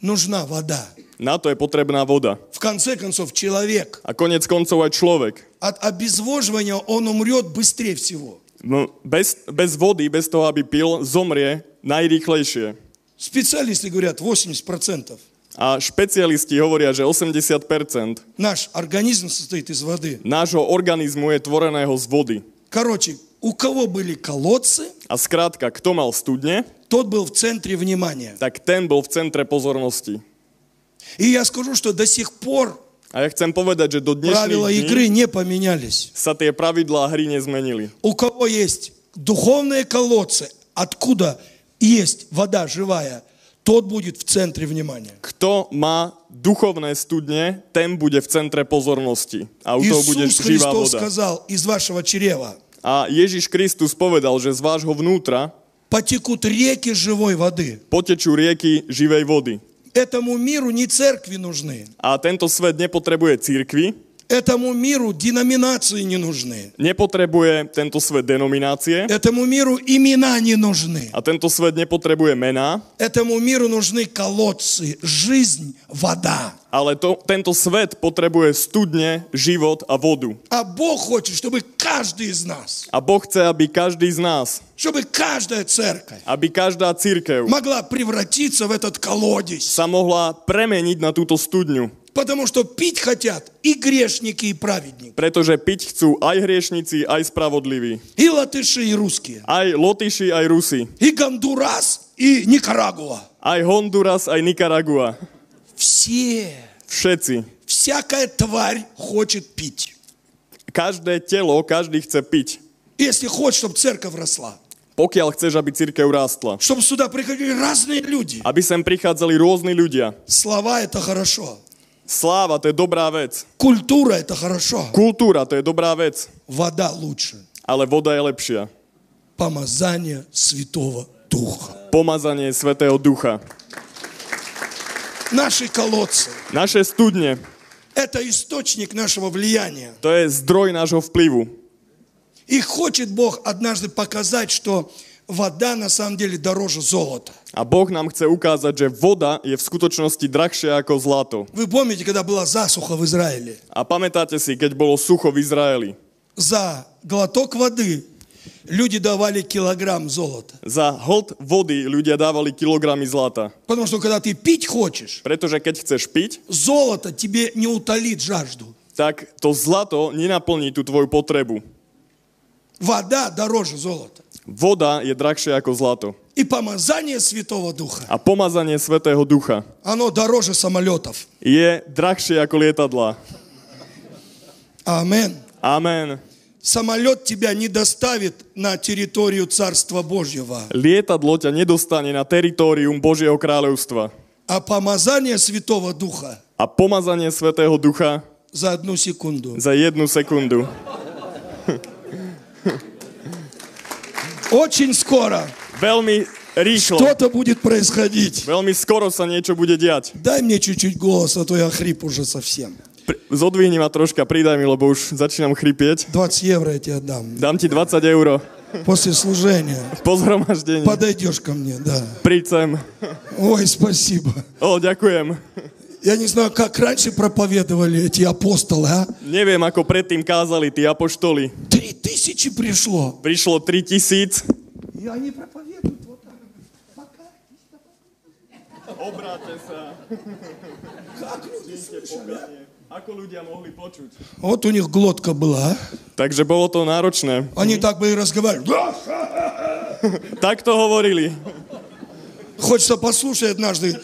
нужна вода. Na to je potrebná voda. В конце концов, человек A konec koncov aj človek. от обезвоживания он умрет быстрее всего. No, bez, bez vody, bez toho, aby pil, zomrie najrýchlejšie. Специалисты говорят 80%. A špecialisti hovoria, že 80% Наш организм состоит из воды. nášho organizmu je tvoreného z vody. Короче, у кого были колодцы, A skrátka, kto mal studne, тот был в центре внимания. tak ten bol v centre pozornosti. И я скажу, что до сих пор A ja chcem povedať, že do правила dnešných игры не поменялись. sa tie pravidlá hry nezmenili. У кого есть духовные колодцы, откуда есть вода живая, тот будет в центре внимания. Kto má duchovné studne, ten bude v centre pozornosti. A u toho bude Иисус živá Христос voda. сказал, из вашего чрева A Ježiš Kristus povedal, že z vášho vnútra потекут реки живой воды. potečú rieky živej vody. Этому миру не церкви нужны. A tento svet nepotrebuje církvy, Этому миру деноминации не нужны. nepotrebuje tento svet denominácie Этому миру имена не нужны. a tento svet nepotrebuje mená, Этому миру нужны колодцы, жизнь, вода. ale to, tento svet potrebuje studne, život a vodu. А Бог хочет, чтобы каждый из нас, A Boh chce, aby každý z nás, чтобы каждая церковь aby každá církev могла превратиться в этот колодец. sa mohla premeniť na túto studňu. Потому что пить хотят и грешники, и праведники, Pretože piť chcú aj hriešnici, aj spravodliví. и латыши, и русские, Aj Lotyši, aj Rusi. и Гондурас, и Никарагуа. Aj Honduras, aj Nikaragua. Все, Všetci. всякая тварь хочет пить. Každé telo, každý chce piť. Если хочешь, чтобы церковь росла, Pokiaľ chceš, aby církev rástla. чтобы сюда приходили разные люди. Aby sem prichádzali rôzni ľudia. Слова – это хорошо. Sláva, to je dobrá vec. Культура – это хорошо. Kultúra, to je dobrá vec. Вода лучше. Ale voda je lepšia. Помазание Святого Духа. Pomazanie Svetého Ducha. Наши колодцы. Naše studne. Это источник нашего влияния. To je zdroj nášho vplyvu. И хочет Бог однажды показать, что вода на самом деле дороже золота. A Boh nám chce ukázať, že voda je v skutočnosti drahšia ako zlato. Вы помните, когда была засуха в Израиле? A pamätáte si, keď bolo sucho v Izraeli? За глоток воды люди давали килограмм золота. Za hlд vody ľudia dávali kilogramy zlata. Потому что когда ты пить хочешь, Pretože keď chceš piť, золото тебе не утолит жажду. tak to zlato nenaplní tú tvoju potrebu. Вода дороже золота. Voda je drahšia ako zlato. И помазание Святого Духа, A pomazanie Svetého Ducha оно дороже самолетов. je drahšie ako lietadla. Амен. Amen. Самолет тебя не доставит на территорию Царства Божьего, Lietadlo ťa nedostane na teritorium Božieho kráľovstva. а помазание Святого Духа A pomazanie Svetého Ducha за одну секунду. za jednu sekundu. Очень скоро Veľmi rýchlo, что-то будет происходить. veľmi skoro sa niečo bude diať. Дай мне чуть-чуть голос, а то я хрип уже совсем. Zodvihni ma troška, pridaj mi, lebo už začínam chrypieť. 20 евро я тебе отдам. Dám ti 20 eur После служения po zhromaždení. подойдешь ко мне, да. Príď sem. Ой, спасибо. O, ďakujem. Я не знаю, как раньше проповедовали эти апостолы, а? Neviem, ako predtým kázali tí apoštoli. Три тысячи пришло. Prišlo 3000. И они проповедуют вот так. Пока. Obráte sa. Ako ľudia mohli počuť? Вот у них глотка была, а? Takže bolo to náročné. Они так бы и разговаривали. Tak to hovorili. Хочется послушать однажды,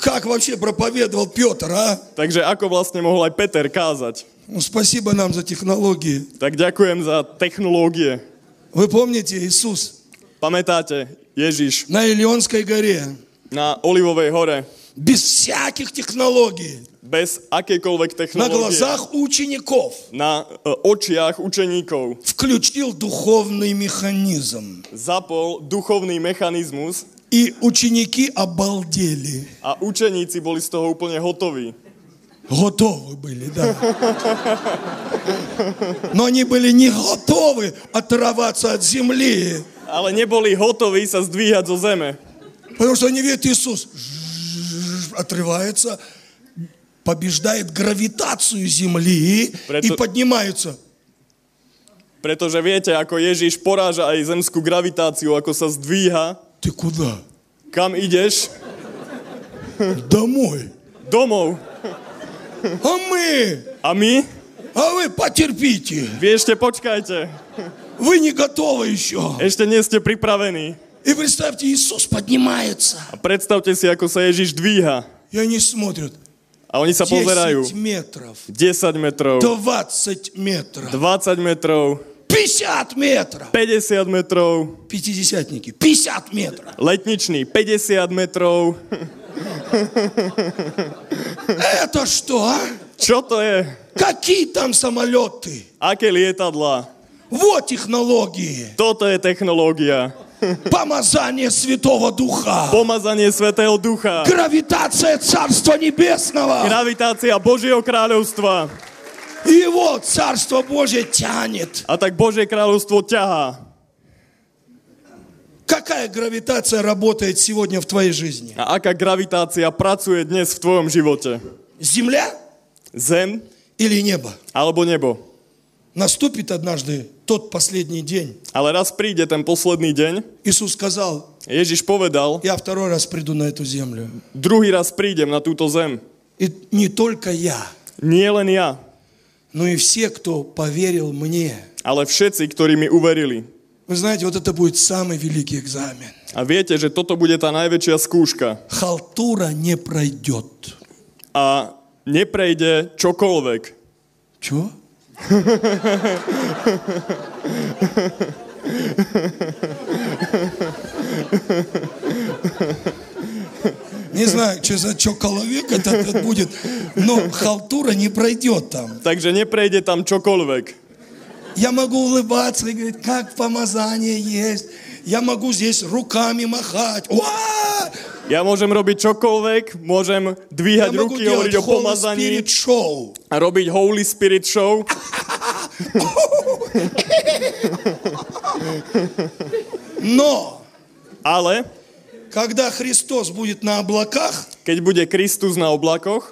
как вообще проповедовал Петр, а? Takže ako vlastne mohol aj Peter kázať? Ну, спасибо нам за технологии. Tak ďakujem za technológie. Вы помните, Иисус Pamätáte, Ježiš на Илионской горе na Olivovej hore без всяких технологий, bez akejkoľvek на technológie глазах учеников na e, očiach učeníkov включил духовный механизм. zapol duchovný mechanizmus И ученики обалдели. a učeníci boli z toho úplne hotoví. Готовы были, да. Но они были не готовы оторваться от земли. Ale neboli hotoví sa zdvíhať zo zeme. Потому что они видят Иисус отрывается, побеждает гравитацию земли и Прето- поднимаются. Pretože viete, ako Ježiš poráža aj zemskú gravitáciu, ako sa zdvíha. Ты куда? Kam ideš? Домой. Domov. А мы? A my? А вы потерпите. Vy ešte počkajte. Вы не готовы еще. Ešte nie ste pripravení. И представьте, Иисус поднимается. A predstavte si, ako sa Ježiš dvíha. И они смотрят. A oni sa 10 pozerajú. метров. 10 metrov, 20 метров. 20 metrov, 50 метров. 50 metrov, Пятидесятники. 50 метров. letničný 50 metrov. Это что, а? Čo to je? Какие там самолеты? Aké lietadla? Вот технологии. Toto je technológia. Помазание Святого Духа. Pomazanie Svetého Ducha. Гравитация Царства Небесного. Gravitácia Božieho kráľovstva. Его Царство Божье тянет. A tak Božie kráľovstvo ťahá. Какая гравитация работает сегодня в твоей жизни? A aká gravitácia pracuje dnes v tvojom živote? Земля Zem или небо? alebo nebo? Наступит однажды тот последний день. Ale raz príde ten posledný deň. Иисус сказал, Ježiš povedal, я второй раз приду на эту землю. druhý raz prídem na túto zem. И не только я, Nie len ja, но и все, кто поверил мне. ale všetci, ktorí mi uverili. Вы знаете, вот это будет самый великий экзамен. A viete, že toto bude tá najväčšia skúška. Халтура не пройдет. A neprejde čokoľvek. Чего? Не знаю, что за человек этот, будет, но халтура не пройдет там. Takže neprejde tam čokoľvek. Я могу улыбаться и говорить, как помазание есть. Я могу здесь руками махать. Уа! Ja môžem robiť čokoľvek, môžem dvíhať могу ruky, hovoriť o Holy pomazaní Spirit Show. a robiť Holy Spirit Show. Но, Ale когда Христос будет на облаках keď bude Kristus na oblakoch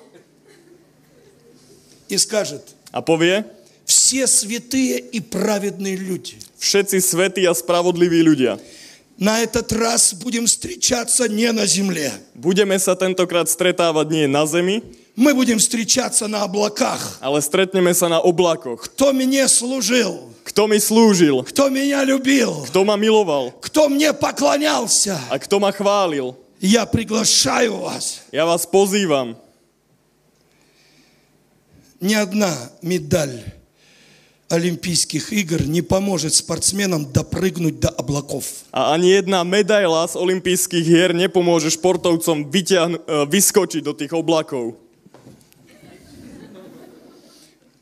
и скажет, a povie, все святые и праведные люди, všetci svetí a spravodliví ľudia, на этот раз будем встречаться не на земле. budeme sa tentokrát stretávať nie na zemi, Мы будем встречаться на облаках. ale stretneme sa na oblakoch. Кто мне служил, Kto mi slúžil, кто меня любил, kto ma miloval кто мне поклонялся, a kto ma chválil. я приглашаю вас. Ja vás pozývam. Ни одна медаль Олимпийских игр не поможет спортсменам допрыгнуть до облаков. A ani jedna medaila z olympijských hier nepomôže športovcom vyťahnu, e, vyskočiť do tých oblakov.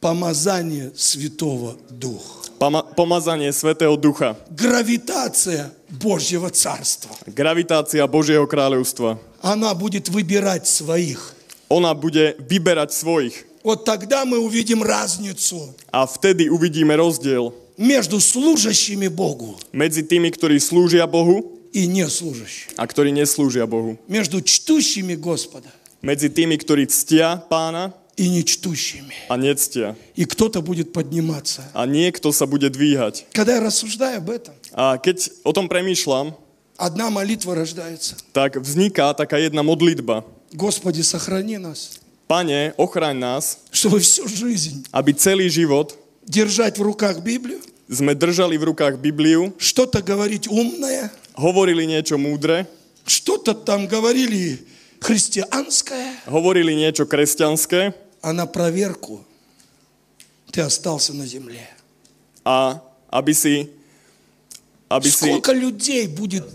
Помазание Святого Духа. Pama- pomazanie Svetého Ducha. Гравитация Божьего Царства. Gravitácia Božieho kráľovstva. Она будет выбирать своих. Ona bude vyberať svojich. Вот тогда мы увидим разницу A vtedy uvidíme rozdiel между служащими Богу medzi tými, ktorí slúžia Bohu и неслужащими. a ktorí neslúžia Bohu. Между чтущими Господа Medzi tými, ktorí ctia pána И нечтущими. a nectia. И кто-то будет подниматься. A niekto sa bude dvíhať. Когда я рассуждаю об этом, A keď o tom premýšľam, одна молитва рождается. tak vzniká taká jedna modlitba. Господи, сохрани нас, Pane, ochraň nás, чтобы всю жизнь aby celý život держать в руках Библию, sme držali v rukách Bibliu, что-то говорить умное, hovorili niečo múdre, что-то там говорили христианское, hovorili niečo kresťanské а на проверку ты остался на земле. a aby si, aby si Сколько людей будет,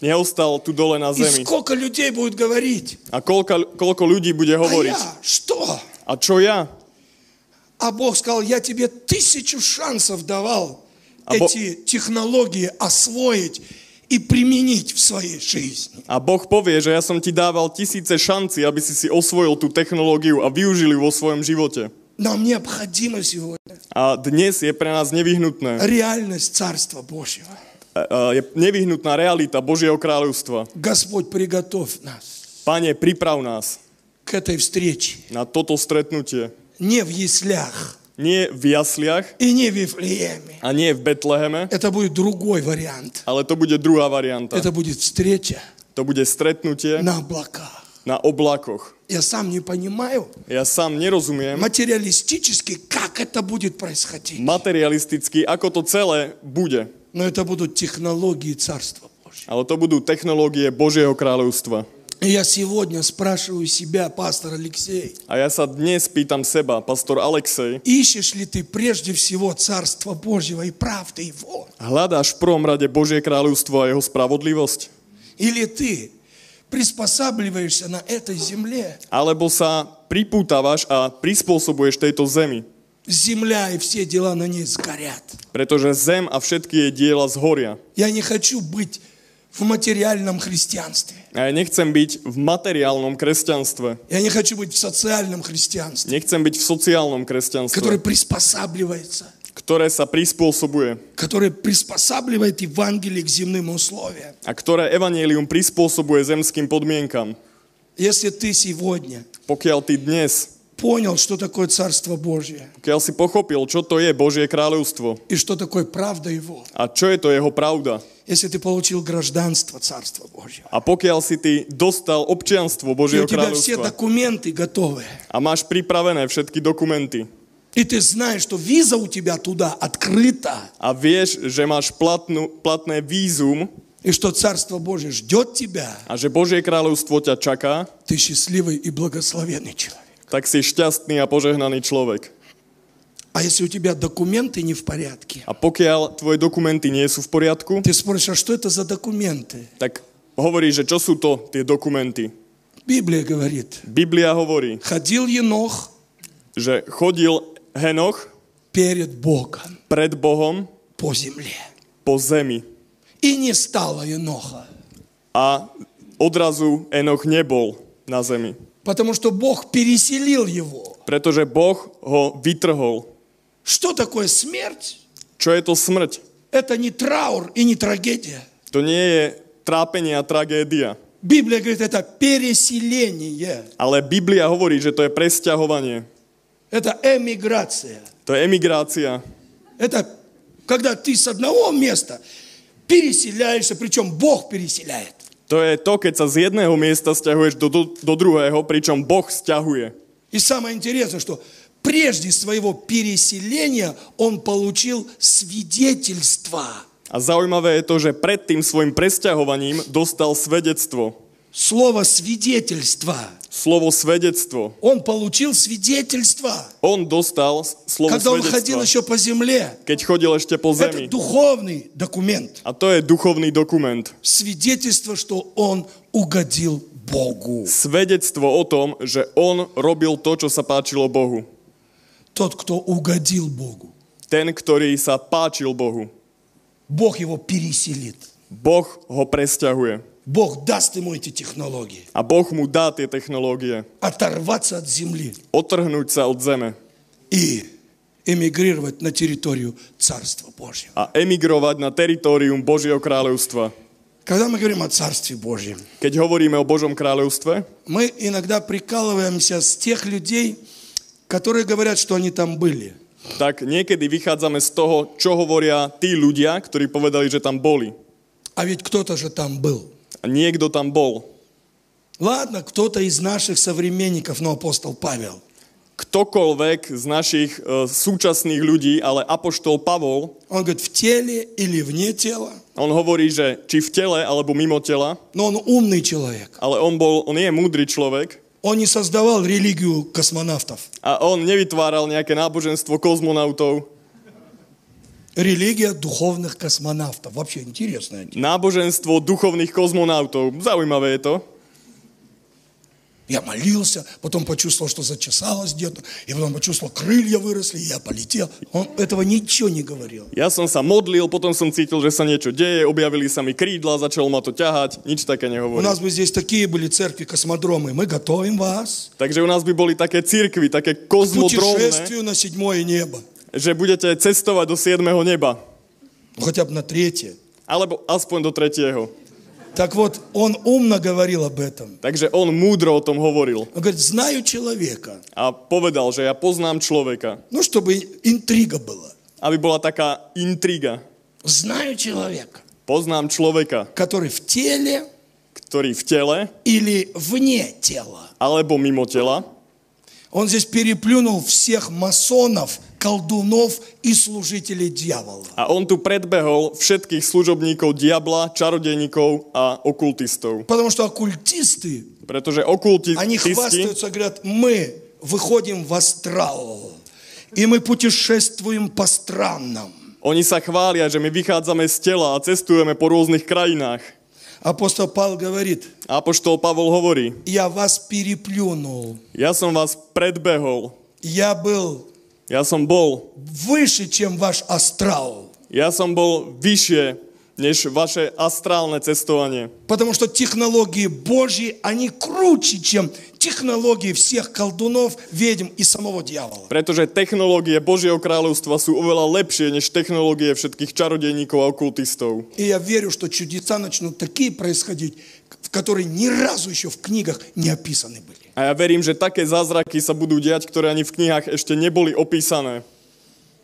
neostal tu dole na и zemi. сколько людей будет говорить, A koľko, koľko ľudí bude а hovoriť? я что? A čo ja? А Бог сказал, я тебе тысячу шансов давал А Бо- эти технологии освоить и применить в своей жизни. A Boh povie, že ja som ti dával tisíce šanci, aby si si osvojil tú technológiu a využili vo svojom živote. Нам необходимо сегодня A dnes je pre nás nevyhnutné, реальность Царства Божьего. je nevyhnutná realita Božieho kráľovstva. Господь, приготовь нас Pane, priprav nás к этой встрече. na toto stretnutie. Не в яслях Nie v jasliach и не в Вифлееме. a nie v Betleheme, Это будет другой вариант. ale to bude druhá varianta. Это будет встреча To bude stretnutie на облаках. na oblakoch. Я сам не понимаю Ja sám nerozumiem материалистически, как это будет происходить. materialisticky, ako to celé bude. Но это будут технологии Царства Божьего. Ale to budú technológie Božieho kráľovstva. И я сегодня спрашиваю себя, пастор Алексей, A ja sa dnes pýtam seba, pastor Alexej, ищешь ли ты прежде всего Царство Божьего и правды Его? hľadáš v prvom rade Božie kráľovstvo a jeho spravodlivosť? Или ты приспосабливаешься на этой земле? Alebo sa pripútavaš a prispôsobuješ tejto zemi? Земля и все дела на ней сгорят. Pretože zem a všetky jej diela zhoria. Я не хочу быть в материальном христианстве. A ja nechcem byť v materiálnom kresťanstve. Я не хочу быть в социальном христианстве, Nechcem byť v sociálnom которое kresťanstve, приспосабливается, ktoré sa prispôsobuje которое приспосабливает Евангелие к земным условиям. a ktoré evanielium prispôsobuje zemským podmienkam. Если ты сегодня Pokiaľ ty dnes, понял, что такое Царство Божье pokiaľ si pochopil, čo to je Božie kráľovstvo и что такое правда Его, a čo je to jeho pravda, если ты получил гражданство Царства Божьего, a pokiaľ si ty dostal občianstvo и у Božieho тебя все kráľovstva документы готовы, a máš pripravené všetky dokumenty и ты знаешь, что виза у тебя туда открыта, a vieš, že máš platnú, platné vízum и что Царство Божье ждет тебя, a že Božie kráľovstvo ťa čaká, ты счастливый и благословенный человек. tak si šťastný a požehnaný človek. А если у тебя документы не в порядке, A pokiaľ tvoje dokumenty nie sú v poriadku, ты спросишь, а что это за документы? tak hovorí, že čo sú to tie dokumenty. Библия говорит, Biblia hovorí, ходил Енох že chodil Henoch перед Богом pred Bohom по земле. po zemi И не стало Еноха. a odrazu Enoch nebol na zemi. Потому что Бог переселил его. Pretože Boh ho vytrhol. Что такое смерть? Čo je to smrť? Это не траур и не трагедия. To nie je trápenie a tragédia. Библия говорит, это переселение. Ale Biblia hovorí, že to je presťahovanie. Это эмиграция. To je emigrácia. Это когда ты с одного места переселяешься, причем Бог переселяет. To je to, keď sa z jedného miesta stiahuješ do, do, do druhého, pričom Boh stiahuje. И самое интересное, что прежде своего переселения он получил свидетельство. A zaujímavé je to, že pred tým svojim presťahovaním dostal svedectvo. Слово свидетельство. Slovo svedectvo. Он получил свидетельство. On dostal s- slovo Когда он ходил еще по земле. keď chodil ešte po Это zemi. духовный документ. A to je duchovný dokument. Свидетельство, что он угодил Богу. Svedectvo o tom, že on robil to, čo sa páčilo Bohu. Тот, кто угодил Богу. Ten, ktorý sa páčil Bohu. Бог его переселит. Boh ho presťahuje. Бог даст ему эти технологии. A Boh mu dá tie technológie. Оторваться от земли sa od zeme и эмигрировать на территорию Царства Божьего. a emigrovať na teritorium Božieho kráľovstva. Когда мы говорим о Царстве Божьем, Keď hovoríme o Božom kráľovstve, мы иногда прикалываемся с тех людей, которые говорят, что они там были. tak niekedy vychádzame z toho, čo hovoria tí ľudia, ktorí povedali, že tam boli. А ведь кто-то же там был. A niekto tam bol. Ладно, кто-то из наших современников, но апостол Павел. Ktokoľvek z našich e, súčasných ľudí, ale Apoštol Pavol, Он говорит, в теле или вне тела, on hovorí, že či v tele alebo mimo tela, но он умный человек. ale on, bol, on je múdry človek Он не создавал религию космонавтов. a on nevytváral nejaké náboženstvo kozmonautov. Религия духовных космонавтов. Вообще интересная. Náboženstvo duchovných kozmonautov. Zaujímavé je to. Я молился, потом почувствовал, что зачесалось где-то, и потом почувствовал, крылья выросли, и я полетел. Он этого ничего не говорил. Ja som sa modlil, potom som cítil, že sa niečo deje, objavili sa mi krídla, začalo ma to ťahať, nič také У nehovorí. нас бы здесь такие были церкви, космодромы. Мы готовим вас Takže u nás by boli také cirkvy, také к kozmodrómne, путешествию на седьмое небо. že budete cestovať do 7. neba. Ну, Хотя бы на третье. Alebo aspoň do tretieho. Так вот, он умно говорил об этом. Takže on múdro o tom hovoril. Он говорит, знаю человека. A povedal, že ja poznám človeka. Ну, чтобы интрига была. Aby bola taká intriga. Знаю человека, Poznám človeka, который в теле ktorý v tele или вне тела. alebo mimo tela Он здесь переплюнул всех масонов, колдунов и служителей дьявола. a on tu predbehol všetkých služobníkov diabla, čarodejníkov a okultistov. Потому что оккультисты, Pretože okultisti они хвастаются, говорят, мы выходим в астрал, и мы путешествуем по странам. Oni sa chvália, že my vychádzame z tela a cestujeme po rôznych krajinách. Апостол Павел говорит, A apoštol Pavol hovorí, я вас переплюнул, ja som vás predbehol, я был ja som bol, выше, чем ваш астрал. ja som bol vyššie než vaše astrálne cestovanie. Потому что технологии Божьи, они круче, чем технологии всех колдунов, ведьм и самого дьявола. Pretože technológie Božieho kráľovstva sú oveľa lepšie než technológie všetkých čarodejníkov a okultistov. И я верю, что чудеса начнут такие происходить, которые ни разу еще в книгах не описаны были. A ja verím, že také zázraky sa budú diať, ktoré ani v knihách ešte neboli opísané.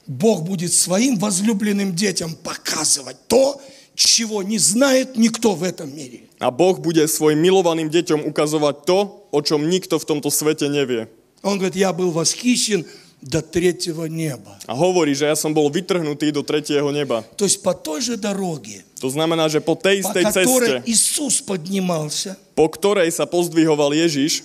Бог будет своим возлюбленным детям показывать то, чего не знает никто в этом мире. A Boh bude svojim milovaným deťom ukazovať to, o čom nikto v tomto svete nevie. Он говорит, я был восхищен до третьего неба. A hovorí, že ja som bol vytrhnutý do tretieho neba. То есть по той же дороге, To znamená, že po tej по istej которой ceste, Иисус поднимался, po ktorej sa pozdvihoval Ježiš,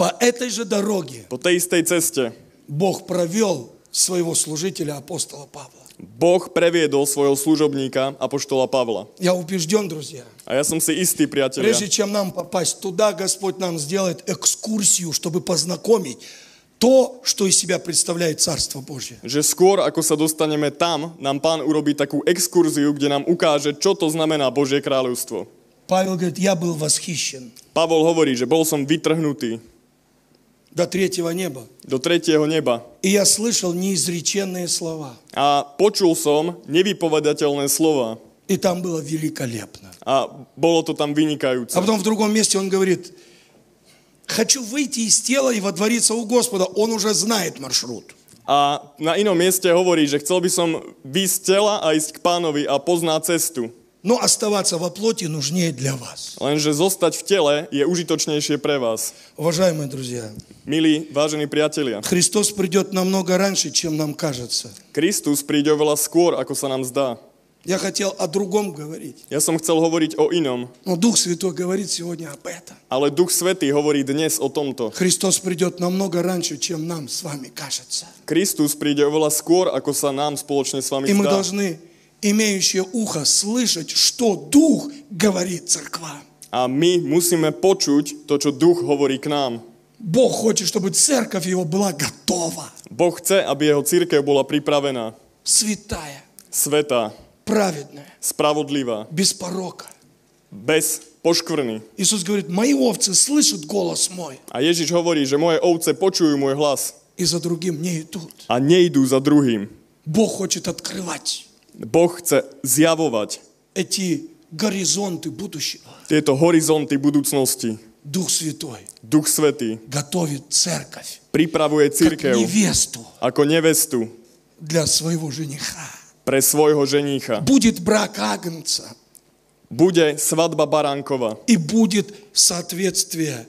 по этой же дороге po tej istej ceste, Бог провел своего служителя апостола Павла. Boh previedol svojho služobníka, apoštola Pavla. Я убежден, друзья, A ja som si istý, priatelia, прежде чем нам попасть туда, Господь нам сделает экскурсию, чтобы познакомить то, что из себя представляет Царство Божье. že skôr ako sa dostaneme tam, nám pán urobí takú exkurziu, kde nám ukáže, čo to znamená Božie kráľovstvo. Павел говорит, я был восхищен Pavol hovorí, že bol som vytrhnutý до третьего неба. do tretieho neba И я слышал неизреченные слова. a počul som nevypovedateľné slova И там было великолепно. a bolo to tam vynikajúce. А потом в другом месте он говорит, хочу выйти из тела и водвориться у Господа. Он уже знает маршрут. A na inom mieste hovorí, že chcel by som výjsť z tela a ísť k pánovi a pozná cestu. Но оставаться во плоти нужнее для вас. Lenže zostať v tele je užitočnejšie pre vás. Уважаемые друзья, Milí, vážení priatelia, Христос придет намного раньше, чем нам кажется. Kristus príde oveľa skôr, ako sa nám zdá. Я хотел о другом говорить. Ja som chcel hovoriť o inom, Но Дух Святой говорит сегодня об этом. ale Duch Svetý hovorí dnes o tomto. Христос придет намного раньше, чем нам с вами кажется. Kristus príde oveľa skôr, ako sa nám spoločne s vami И мы zdá. должны, имеющие ухо, слышать, что Дух говорит церквам. A my musíme počuť to, čo Duch hovorí k nám. Бог хочет, чтобы церковь его была готова, Boh chce, aby jeho církev bola pripravená, святая, svetá, праведная, spravodlivá, без порока. bez poškvrny. Иисус говорит, мои овцы слышат голос мой, A Ježiš hovorí, že moje ovce počujú môj hlas и за другим не идут. a nejdú za druhým. Бог хочет открывать Boh chce zjavovať эти горизонты будущего. tieto horizonty budúcnosti. Дух Святой Duch Svetý готовит церковь pripravuje как církev невесту ako nevestu для своего жениха. pre svojho ženícha. Будет брак Агнца, Bude svadba baránkova и будет соответствие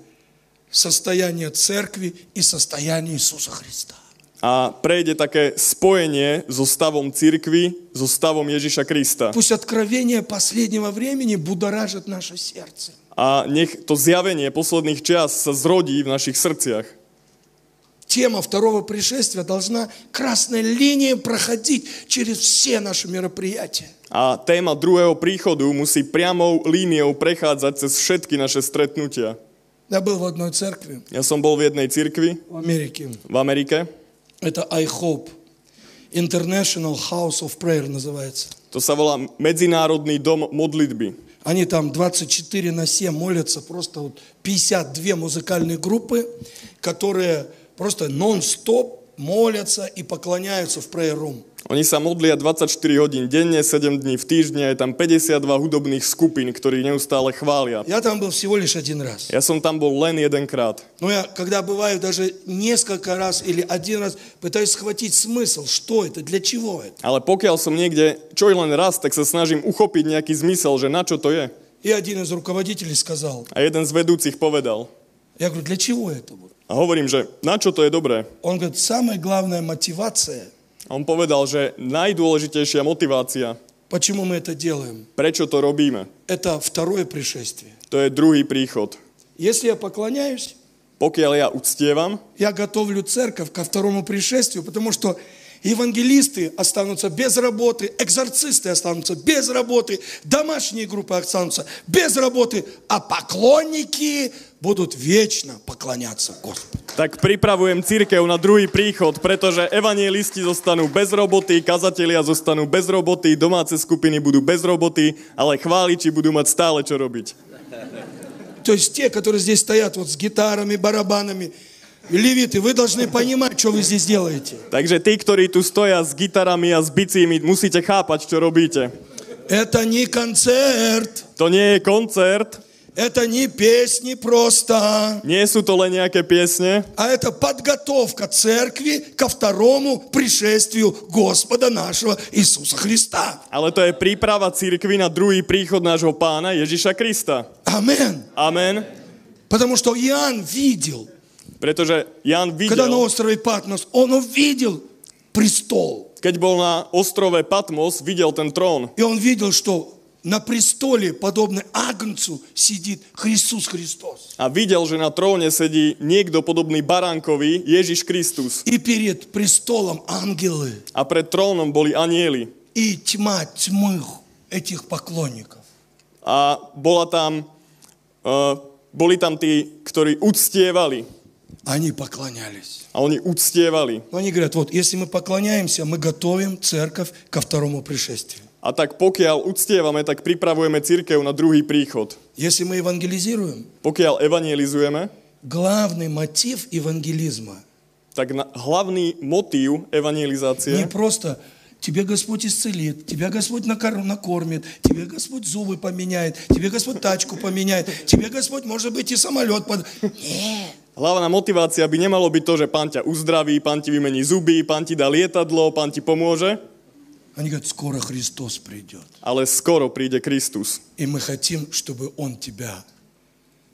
состояния церкви и состояния Иисуса Христа. a prejde také spojenie so stavom církvy, so stavom Ježiša Krista. Пусть откровение последнего времени будоражит наше сердце. A nech to zjavenie posledných čias sa zrodí v našich srdciach. Тема второго пришествия должна красной линией проходить через все наши мероприятия. A téma druhého príchodu musí priamou líniou prechádzať cez všetky naše stretnutia. Я был в одной церкви Ja som bol v jednej cirkvi в Америке. v Amerike. Это I Hope. International House of Prayer называется. To sa volá Medzinárodný dom modlitby. Они там 24 на 7 молятся, просто вот 52 музыкальные группы, которые просто нон-стоп молятся и поклоняются в prayer room. Oni sa modlia 24 hodín denne, 7 dní v týždni, je tam 52 hudobných skupín, ktorí neustále chvália. Я там был всего лишь один раз. Ja som tam bol len jedenkrát. Но я, когда бываю даже несколько раз или один раз, пытаюсь схватить смысл, что это, для чего это. Ale pokiaľ som niekde čo i len raz, tak sa snažím uchopiť nejaký zmysel, že na čo to je. И один из руководителей сказал, A jeden z vedúcich povedal. я говорю, для чего это? A hovorím, že na čo to je dobré. Он говорит, самая главная мотивация, A on povedal, že najdôležitejšia motivácia, почему мы это делаем, prečo to robíme, это второе пришествие. to je druhý príchod. Если я поклоняюсь, Pokiaľ ja uctievam, я готовлю церковь ко второму пришествию, потому что евангелисты останутся без работы, экзорцисты останутся без работы, домашние группы останутся без работы, а поклонники будут вечно поклоняться Господу. tak pripravujem církev na druhý príchod, pretože evanielisti zostanú bez roboty, kazatelia zostanú bez roboty, domáce skupiny budú bez roboty, ale chváliči budú mať stále čo robiť. То есть те, которые здесь стоят вот с гитарами, барабанами, левиты, вы должны понимать, что вы здесь делаете. Takže tí, ktorí tu stoja s gitarami a s bicími, musíte chápať, čo robíte. Это не концерт, To nie je koncert, это не песни просто, nie sú to len nejaké piesne, а это подготовка церкви ко второму пришествию Господа нашего Иисуса Христа. ale to je príprava církvy na druhý príchod nášho pána Ježiša Krista. Амен. Amen. Потому что Иоанн видел, Pretože Jan когда на острове Патмос, он увидел престол. keď bol na ostrove Patmos, videl ten trón. И он видел, что на престоле, подобно Агнцу, сидит Христос Христос. A videl, že na tróne sedí niekto podobný baránkovi, Ježiš Kristus. И перед престолом ангелы. A pred trónom boli anieli. И тьма тьмых этих поклонников. A bola tam, uh, boli tam tí, ktorí uctievali. Они поклонялись. Oni uctievali. Но они говорят, вот, если мы поклоняемся, мы готовим церковь ко второму пришествию. A tak pokiaľ uctievame, tak pripravujeme církev na druhý príchod. Если мы евангелизируем, Pokiaľ evangelizujeme, главный мотив евангелизма tak na, hlavný motív не evangelizácie просто тебе Господь исцелит, тебя Господь накор- накормит, тебе Господь зубы поменяет, тебе Господь тачку поменяет, тебе Господь, может быть, и самолет под... Нет. Hlavná motivácia by nemalo byť to, že pán ťa uzdraví, pán ti vymení zuby, pán ti dá lietadlo, pán ti pomôže, Они говорят, скоро Христос придет. ale skoro príde Kristus. И мы хотим, чтобы Он тебя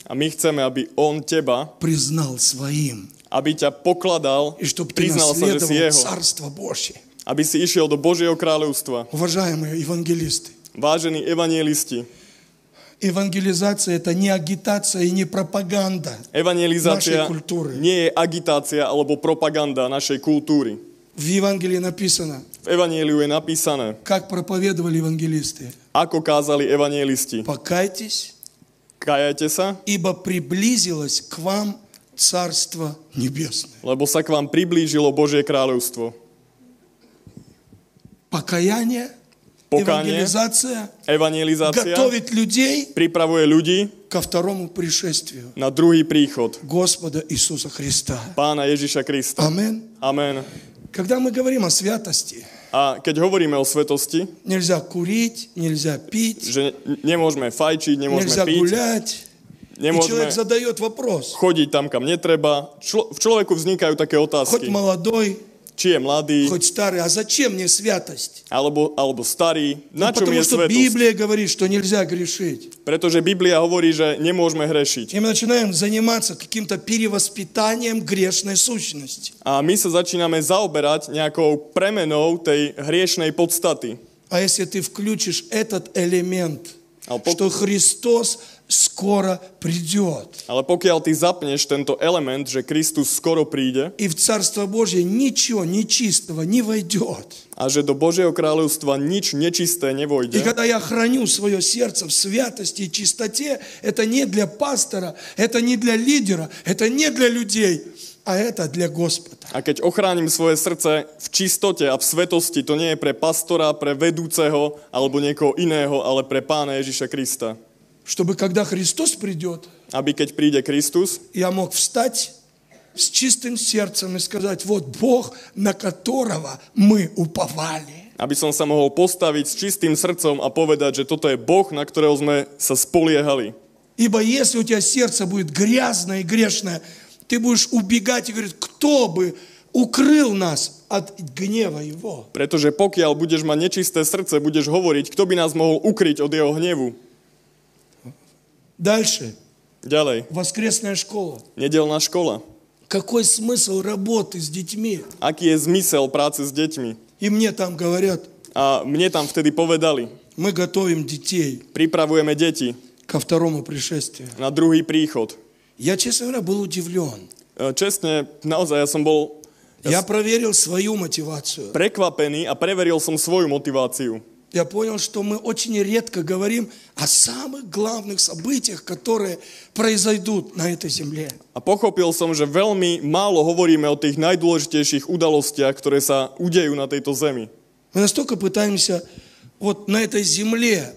A my chceme, aby on teba, признал своим, aby ťa pokladal, и чтобы ты priznal sa, že si наследовал jeho, Царство Божье. Aby si išiel do Božieho kráľovstva. Уважаемые евангелисты, Vážení evangelisti, евангелизация – это не агитация и не пропаганда. Našej kultúry. nie je agitácia alebo propaganda našej kultúry. В Евангелии написано, V evangeliu je napísané, как проповедовали евангелисты. ako kázali evangelisti. Покайтесь, Kajajte sa, ибо приблизилось к вам Царство Небесное. lebo sa k vám priblížilo Božie kráľovstvo. Покаяние, Покаяние. евангелизация Evangelizácia готовит людей pripravuje ľudí ко второму пришествию na druhý príchod Господа Иисуса Христа. pána Ježiša Krista. Амин. Amen. Когда мы говорим о святости, A keď hovoríme o svetosti, нельзя курить, нельзя пить, že nemôžeme fajčiť, nemôžeme нельзя piť, гулять. И nemôžeme человек задает вопрос, chodiť tam, kam netreba. Člo- v človeku vznikajú také хоть otázky, молодой, či je mladý, хоть старый, а zачем мне святость? alebo, alebo starý. Na čom Потому je что svetosť? Библия говорит, что нельзя грешить. Pretože Biblia hovorí, že nemôžeme hrešiť. И мы начинаем заниматься каким-то перевоспитанием грешной сущности. A my sa začíname zaoberať nejakou premenou tej hriešnej podstaty. А если ты включишь этот элемент, А пок- что Христос скоро придет, Ale pokiaľ ty zapneš tento element, že Kristus skoro príde и в Царство Божье ничего нечистого не войдет. a že do Božieho kráľovstva nič nečisté И nevojde, когда я храню свое сердце в святости и чистоте, это не для пастора, это не для лидера, это не для людей, а это для Господа. A keď ochránim svoje srdce v čistote a v svetosti, to nie je pre pastora, pre vedúceho alebo niekoho iného, ale pre pána Ježiša Krista. Чтобы когда Христос придет, Aby keď príde Kristus, я мог встать с чистым сердцем и сказать, вот Бог, на которого мы уповали. aby som sa mohol postaviť s čistým srdcom a povedať, že toto je Boh, na ktorého sme sa spoliehali. Ибо если у тебя сердце будет грязное и грешное, ты будешь убегать и говорить, кто бы укрыл нас от гнева Его. Pretože pokiaľ budeš mať nečisté srdce, budeš hovoriť, kto by nás mohol ukryť od jeho hnevu. Дальше. Ďalej, Воскресная школа. nedelná škola. Какой смысл работы с детьми? Je zmysel práce s deťmi? И мне там говорят, A mne tam vtedy povedali, мы готовим детей pripravujeme deti ко второму пришествию. na druhý príchod. Я, честно говоря, был удивлен. E, Čestne, naozaj, ja som bol Я проверил свою мотивацию. prekvapený a preveril som svoju motiváciu. Я понял, что мы очень редко говорим о самых главных событиях, которые произойдут на этой земле. A pochopil som, že veľmi málo hovoríme o tých najdôležitejších udalostiach, ktoré sa udejú na tejto zemi. Мы настолько пытаемся вот на этой земле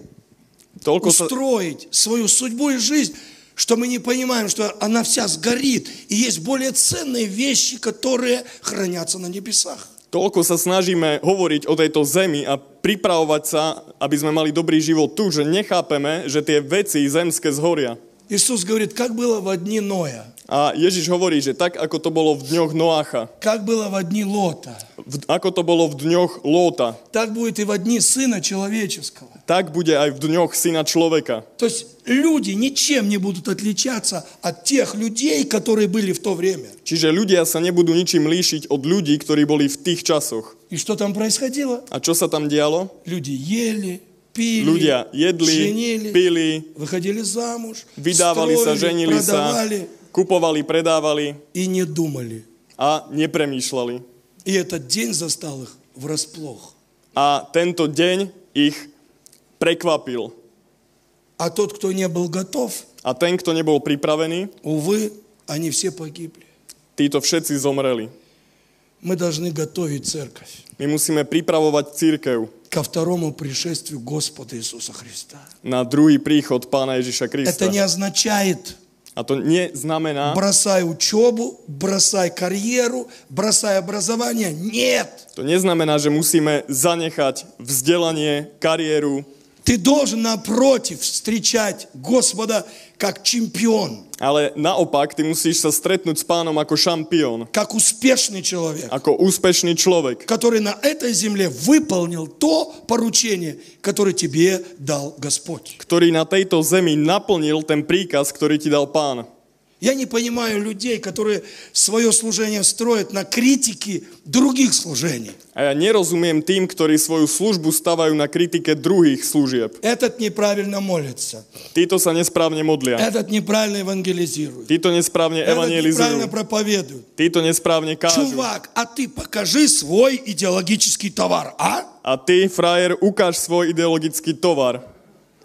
sa, устроить свою судьбу и жизнь, что мы не понимаем, что она вся сгорит, и есть более ценные вещи, которые хранятся на небесах. toľko sa snažíme hovoriť o tejto zemi a pripravovať sa, aby sme mali dobrý život tu, že nechápeme, že tie veci zemské zhoria. Иисус говорит, как было в дни Ноя, A Ježiš hovorí, že tak, ako to bolo v dňoch Noácha, как было в дни Лота, v, ako to bolo v dňoch Lóta, так будет и в дни Сына Человеческого. tak bude aj v dňoch Syna človeka. То есть люди ничем не будут отличаться от тех людей, которые были в то время. Čiže ľudia sa nebudú ničím líšiť od ľudí, ktorí boli v tých časoch. И что там происходило? A čo sa tam dialo? Люди ели, пили, Ľudia jedli, женили, pili, выходили замуж, vydávali sa, строили, ženili sa, продавали kupovali, predávali и не думали. a nepremýšľali. И этот день застал их врасплох. A tento deň ich prekvapil. А тот, кто не был готов, A ten, kto nebol pripravený, увы, они все погибли. títo všetci zomreli. Мы должны готовить церковь. My musíme pripravovať církev. ко второму пришествию Господа Иисуса Христа. na druhý príchod Pána Ježiša Krista. Это не означает A to neznamená, бросай учебу, бросай карьеру, бросай образование. Нет. to neznamená, že musíme zanechať vzdelanie, kariéru, Ты должен, напротив, встречать Господа как чемпион, ale naopak, ty musíš sa stretnúť s pánom ako šampión, как успешный человек, ako úspešný človek, который на этой земле выполнил то поручение, которое тебе дал Господь. ktorý na tejto zemi naplnil ten príkaz, ktorý ti dal pán. Я не понимаю людей, которые свое служение строят на критике других служений. A ja nerozumiem tým, ktorí svoju službu stavajú na kritike druhých služieb. Этот неправильно молится, Títo sa nesprávne modlia. этот неправильно евангелизирует, Títo nesprávne этот неправильно проповедует. Títo nesprávne kážu. Чувак, а ты покажи свой идеологический товар, а? A ty, frajer, ukáž svoj ideologický tovar.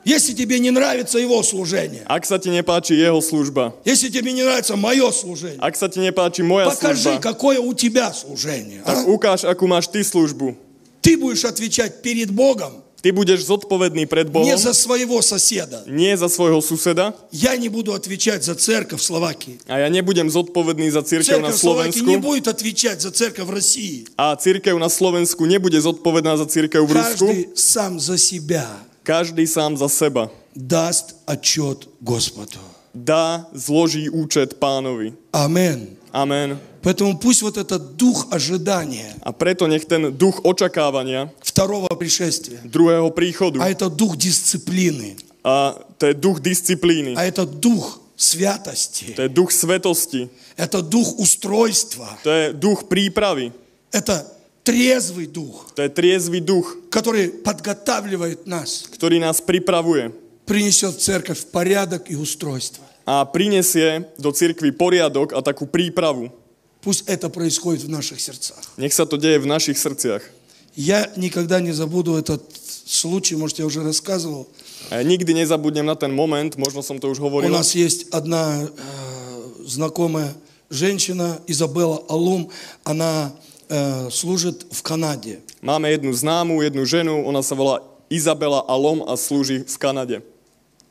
Если тебе не нравится его служение, Ak sa ti nepáči jeho služba, если тебе не нравится мое служение, ak sa ti nepáči moja покажи, služba, какое у тебя служение. tak а? ukáž, akú máš ty službu. Ты будешь отвечать перед Богом Ty budeš zodpovedný pred Bohom, не за своего соседа. nie za svojho suseda Я не буду отвечать за церковь в Словакии. a ja nebudem zodpovedný za církev na Церковь в Словакии Slovensku не будет отвечать за церковь в России. a církev na Slovensku nebude zodpovedná za církev v Rusku. Каждый сам за себя Každý sám za seba. даст отчет Господу. Dá, zloží účet pánovi. Амин. Amen. Поэтому пусть вот этот дух ожидания A preto nech ten duch očakávania второго пришествия, druhého príchodu, а это дух дисциплины, a to je duch disciplíny, а это дух святости, to je duch svetosti, это дух устройства, to je duch prípravy, это трезвый дух, to je triezvy duch, который подготавливает нас, ktorý nás pripravuje принесет в церковь порядок и устройство. a prinesie do cirkvi poriadok a takú prípravu. Пусть это происходит в наших сердцах. Nech sa to deje v našich srdciach. Я никогда не забуду этот случай, может, я уже рассказывал. Ja nikdy nezabudnem na ten moment, možno som to už У hovoril. нас есть одна э, знакомая женщина, Изабелла Алум, она служит в Канаде. Máme jednu známu, jednu ženu, ona sa volá Izabela Alom a slúži v Kanade.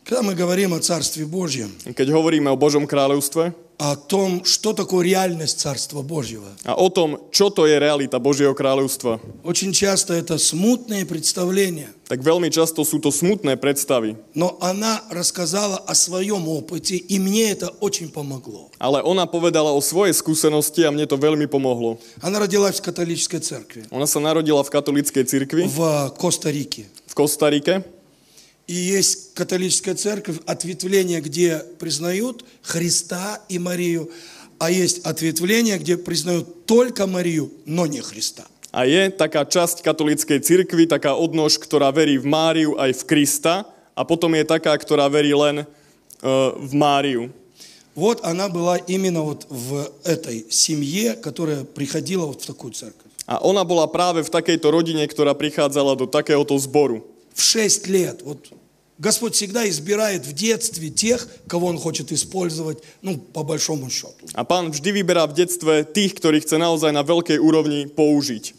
Когда мы говорим о Царстве Божьем, Keď hovoríme o Božom kráľovstve о том, что такое реальность Царства Божьего, a o tom, čo to je realita Božieho kráľovstva, очень часто это смутные представления. tak veľmi často sú to smutné predstavy. Но она рассказала о своем опыте, и мне это очень помогло. Ale ona povedala o svojej skúsenosti a mne to veľmi pomohlo. Она родилась в католической церкви Ona sa narodila v katolíckej cirkvi в Коста-Рике. v Kostarike И есть католическая церковь, ответвление, где признают Христа и Марию, а есть ответвление, где признают только Марию, но не Христа. a je taká časť katolíckej cirkvi, taká odnož, ktorá verí v Máriu aj v Krista a potom je taká, ktorá verí len uh, v Máriu. Вот она была именно вот в этой семье, которая приходила вот в такую церковь. A ona bola práve v takejto rodine, ktorá prichádzala do takéhoto zboru. В шесть лет. Вот Господь всегда избирает в детстве тех, кого Он хочет использовать, ну, по большому счету. A pán vždy vyberá v detstve tých, ktorých chce naozaj na veľkej úrovni použiť.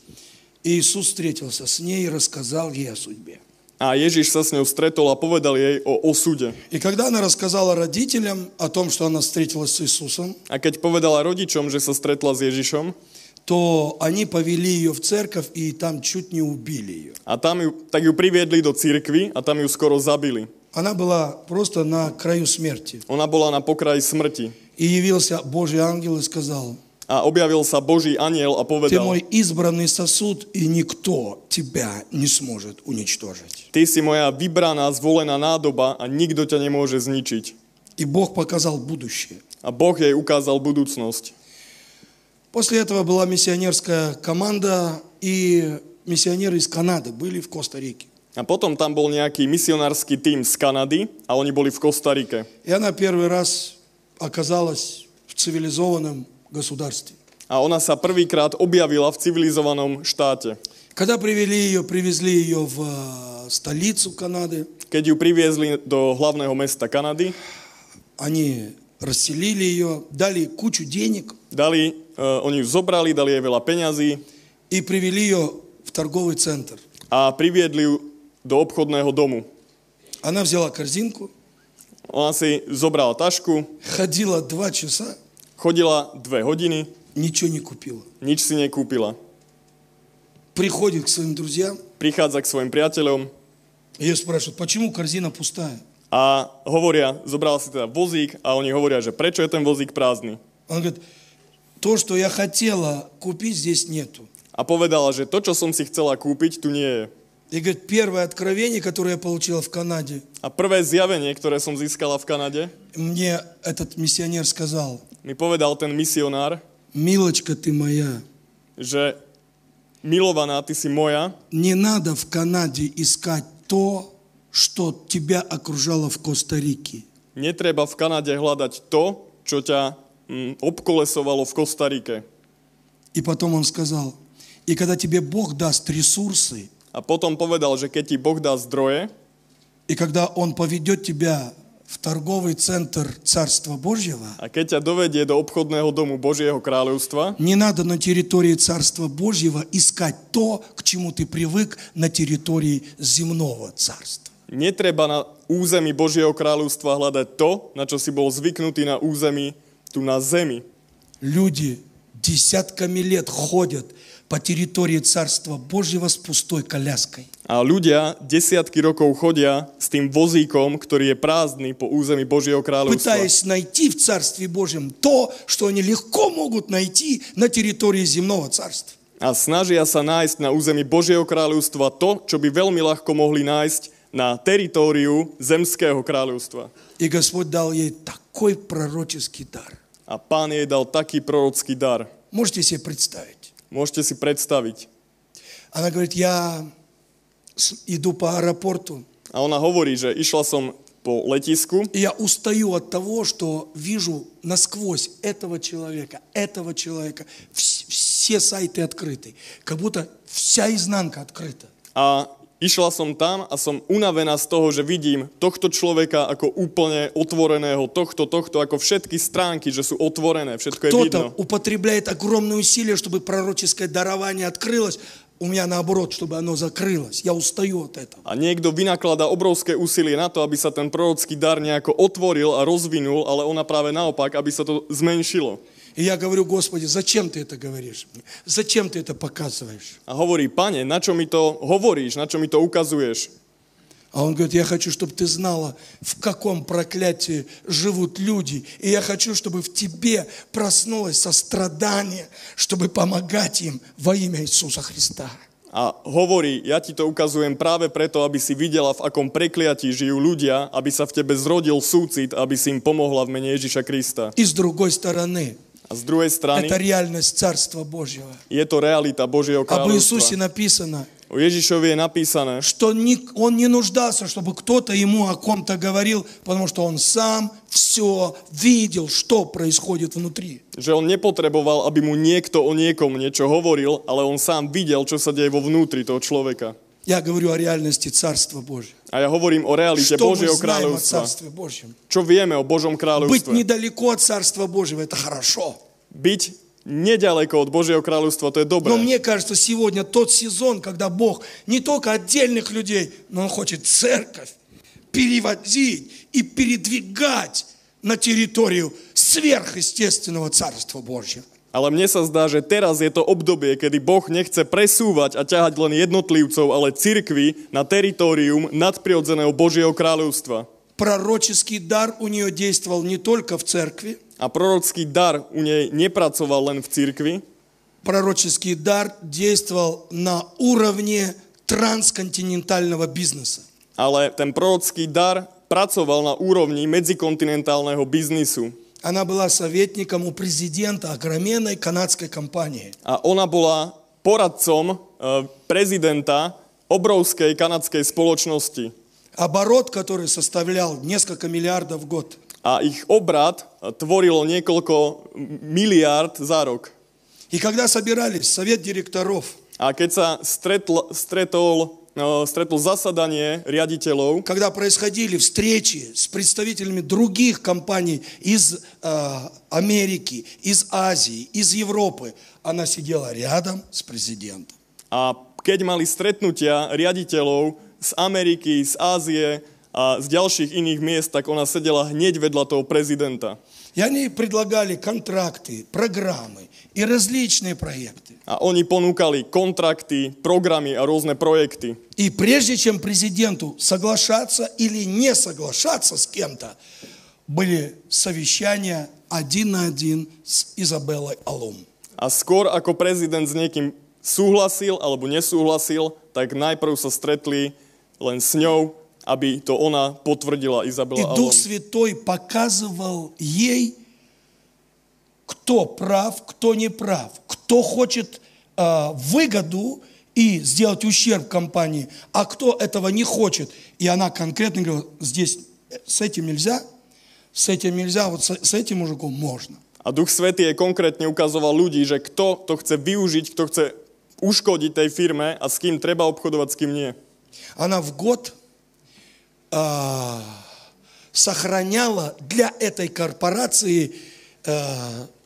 И Иисус встретился с ней и рассказал ей о судьбе. A Ježiš sa s ňou stretol a povedal jej o osude. И когда она рассказала родителям о том, что она встретилась с Иисусом, A keď povedala rodičom, že sa stretla s Ježišom, то они повели ее в церковь и там чуть не убили ее. a tam ju, tak ju priviedli do cirkvy a tam ju skoro zabili. Она была просто на краю смерти. Ona bola na pokraji smrti. И явился Божий ангел и сказал, A objavil sa Boží aniel a ты мой избранный сосуд, и никто тебя не сможет уничтожить. ty si moja vybraná, zvolená nádoba a nikto ťa nemôže zničiť. И Бог показал будущее. A Boh jej ukázal budúcnosť. После этого была миссионерская команда, и миссионеры из Канады были в Коста-Рике. A potom tam bol nejaký misionársky tím z Kanady a oni boli v Kostarike. И она первый раз оказалась в цивилизованном государстве. A ona sa prvýkrát objavila v civilizovanom štáte. Когда привели ее, привезли ее в э, столицу Канады, Keď ju priviezli do hlavného mesta Kanady, они расселили ее, дали кучу денег uh, oni ju zobrali, dali jej veľa peňazí и привели ее в торговый центр. a priviedli ju do obchodného domu. Она взяла корзинку, Ona si zobrala tašku, ходила два часа, chodila dve hodiny, ничего не купила. nič si nekúpila. Приходит к своим друзьям, Prichádza k svojim priateľom ее спрашивают, почему корзина пустая? a hovoria, zobrala si teda vozík a oni hovoria, že prečo je ten vozík prázdny. Он говорит, то, что я хотела купить, здесь нету. A povedala, že to, čo som si chcela kúpiť, tu nie je. И говорит, первое откровение, которое я получила в Канаде, A prvé zjavenie, ktoré som získala v Kanade, мне этот миссионер сказал, mi povedal ten misionár, Милочка, ты моя, že milovaná, ty si moja, не надо в Канаде искать то, что тебя окружало в Коста-Рике. netreba v Kanade hľadať to, čo ťa mm, obkolesovalo v Kostarike. И потом он сказал, и когда тебе Бог даст ресурсы, A potom povedal, že keď ti Boh dá zdroje и когда Он поведет тебя в торговый центр Царства Божьего, a keď ťa dovedie do obchodného domu Božieho kráľovstva, не надо на территории Царства Божьего искать то, к чему ты привык на территории земного царства. netreba na území Božieho kráľovstva hľadať to, na čo si bol zvyknutý na území tu na zemi. Люди десятками лет ходят по территории Царства Божьего с пустой коляской. A ľudia desiatky rokov chodia s tým vozíkom, ktorý je prázdny po území Božieho kráľovstva. пытаясь найти в Царстве Божьем то, что они легко могут найти на территории земного царства. A snažia sa nájsť na území Božieho kráľovstva to, čo by veľmi ľahko mohli nájsť na teritóriu zemského kráľovstva. И Господь дал ей такой пророческий дар. A pán jej dal taký prorocký dar. Можете себе представить? Môžete si predstaviť. Она говорит, я иду по аэропорту, A ona hovorí, že išla som po letisku и я устаю от того, что вижу насквозь этого человека, этого человека. Вс- Все сайты открыты. Как будто вся изнанка открыта. a išla som tam a som unavená z toho, že vidím tohto človeka ako úplne otvoreného, tohto, tohto, ako všetky stránky, že sú otvorené, všetko je vidno. Кто-то употребляет огромные усилия, чтобы пророческое дарование открылось. У меня наоборот, чтобы оно закрылось. Я устаю от этого. A niekto vynakladá obrovské úsilie na to, aby sa ten prorocký dar nejako otvoril a rozvinul, ale ona práve naopak, aby sa to zmenšilo. И я говорю, Господи, зачем ты это говоришь? Зачем ты это показываешь? A hovorí, pane, na čo mi to hovoríš, na čo mi to ukazuješ? А он говорит, я хочу, чтобы ты знала, в каком проклятии живут люди. И я хочу, чтобы в тебе проснулось сострадание, чтобы помогать им во имя Иисуса Христа. A hovorí, ja ti to ukazujem práve preto, aby si videla, v akom prekliatí žijú ľudia, aby sa v tebe zrodil súcit, aby si im pomohla v mene Ježiša Krista. И с другой стороны, A z druhej strany это реальность Царства Божьего. je to realita Božieho Об Иисусе kráľovstva. написано, O Ježišovi je napísané, что ни- он не нуждался, чтобы кто-то ему о ком-то говорил, потому что он сам все видел, что происходит внутри. že on nepotreboval, aby mu niekto o niekom niečo hovoril, ale on sám videl, čo sa deje vo vnútri toho človeka. Я говорю о реальности Царства Божьего. A ja hovorím o realite Что мы Božieho знаем о kráľovstva. Царстве Божьем? Čo vieme o Božom Быть kráľovstve? недалеко от Царства Божьего – это хорошо. Byť nedaleko od Božieho kráľovstva, to je dobré. Но мне кажется, сегодня тот сезон, когда Бог не только отдельных людей, но Он хочет церковь переводить и передвигать на территорию сверхъестественного Царства Божьего. Ale mne sa zdá, že teraz je to obdobie, kedy Boh nechce presúvať a ťahať len jednotlivcov, ale cirkvi na teritorium nadprirodzeného Božieho kráľovstva. Пророческий дар у нее действовал не только в церкви, A prorocký dar u nej nepracoval len v cirkvi, пророческий дар действовал на уровне трансконтинентального бизнеса. ale ten prorocký dar pracoval na úrovni medzikontinentálneho biznisu. Она была советником у президента огроменной канадской компании. A ona bola poradcom e, prezidenta obrovskej kanadskej spoločnosti. Оборот, который составлял несколько миллиардов в год. A ich obrad e, tvorilo niekoľko miliárd za rok. И когда собирались совет директоров, A keď sa stretl, stretol, e, stretol zasadanie riaditeľov, когда происходили встречи с представителями других компаний из э, Америки, из Азии, из Европы, она сидела рядом с президентом. a keď mali stretnutia riaditeľov z Ameriky, z Ázie a z ďalších iných miest, tak ona sedela hneď vedľa toho prezidenta. И они предлагали контракты, программы и различные проекты. A oni ponúkali kontrakty, programy a rôzne projekty. И прежде чем президенту соглашаться или не соглашаться с кем-то, были совещания один на один с Изабеллой Алум. A skôr ako prezident s niekým súhlasil alebo nesúhlasil, tak najprv sa stretli len s ňou, aby to ona potvrdila И Izabela Дух Alon. Святой показывал ей, кто прав, кто не прав, кто хочет а, выгоду и сделать ущерб компании, а кто этого не хочет. И она конкретно говорила, здесь э, с этим нельзя, с этим нельзя, вот с, с этим мужиком можно. A Duch Svetý jej konkrétne ukazoval ľudí, že kto to chce využiť, kto chce uškodiť tej firme a s kým treba obchodovať, s kým nie. Она в год а, сохраняла для этой корпорации а,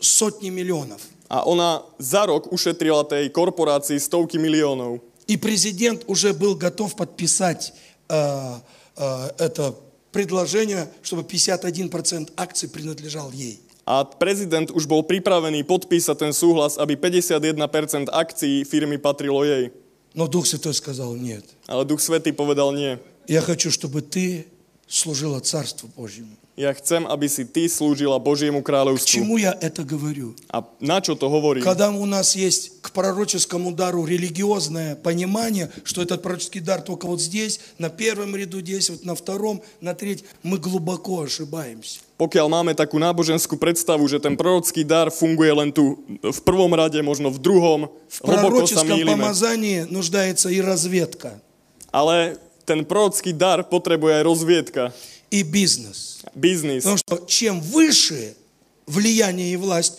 сотни миллионов. A ona za rok ušetrila tej korporácii stovky miliónov. И президент уже был готов подписать а, а, это предложение, чтобы 51% акций принадлежал ей. A prezident už bol pripravený podpísať ten súhlas, aby 51% akcií firmy patrilo jej. Но Дух Святой сказал, нет, Ale Duch Svetý povedal nie. я хочу, чтобы ты служила Царству Божьему. Ja chcem, aby si ty slúžila Božiemu К kráľovstvu. чему я это говорю? A na čo to hovorí? Когда у нас есть к пророческому дару религиозное понимание, что этот пророческий дар только вот здесь, на первом ряду здесь, вот на втором, на третьем, мы глубоко ошибаемся. Pokiaľ máme takú náboženskú predstavu, že ten prorocký dar funguje len tu v prvom rade, možno v druhom, В hlboko sa пророческом mýlime. помазании нуждается и разведка, Ale ten prorocký dar potrebuje aj rozviedka, и бизнес. biznis. Потому что чем выше влияние и власть,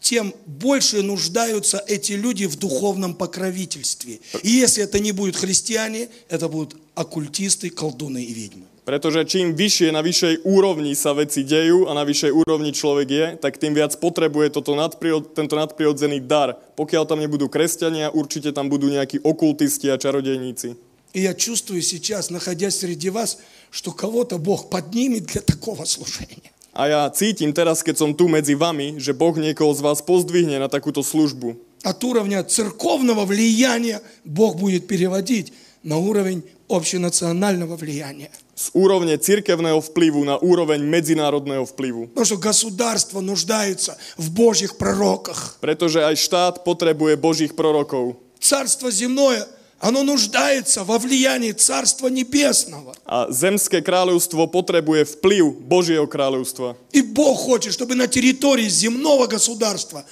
тем больше нуждаются эти люди в духовном покровительстве. И если это не будут христиане, это будут оккультисты, колдуны и ведьмы. Pretože čím vyššie na vyššej úrovni sa veci dejú a na vyššej úrovni človek je, tak tým viac potrebuje toto nadprirod, tento nadprirodzený dar. Pokiaľ tam nebudú kresťania, určite tam budú nejakí okultisti a čarodejníci. И я чувствую сейчас, находясь среди вас, что кого-то Бог поднимет для такого служения. A ja cítim teraz, keď som tu medzi vami, že Boh niekoho z vás pozdvihne na takúto službu. От уровня церковного влияния Бог будет переводить на уровень общенационального влияния. Z úrovne cirkevného vplyvu na úroveň medzinárodného vplyvu. Потому что государство нуждается в Божьих пророках. Pretože aj štát potrebuje Božích prorokov. Царство земное, оно нуждается во влиянии Царства Небесного. A zemské kráľovstvo potrebuje vplyv Božieho kráľovstva. И Бог хочет, чтобы на территории земного государства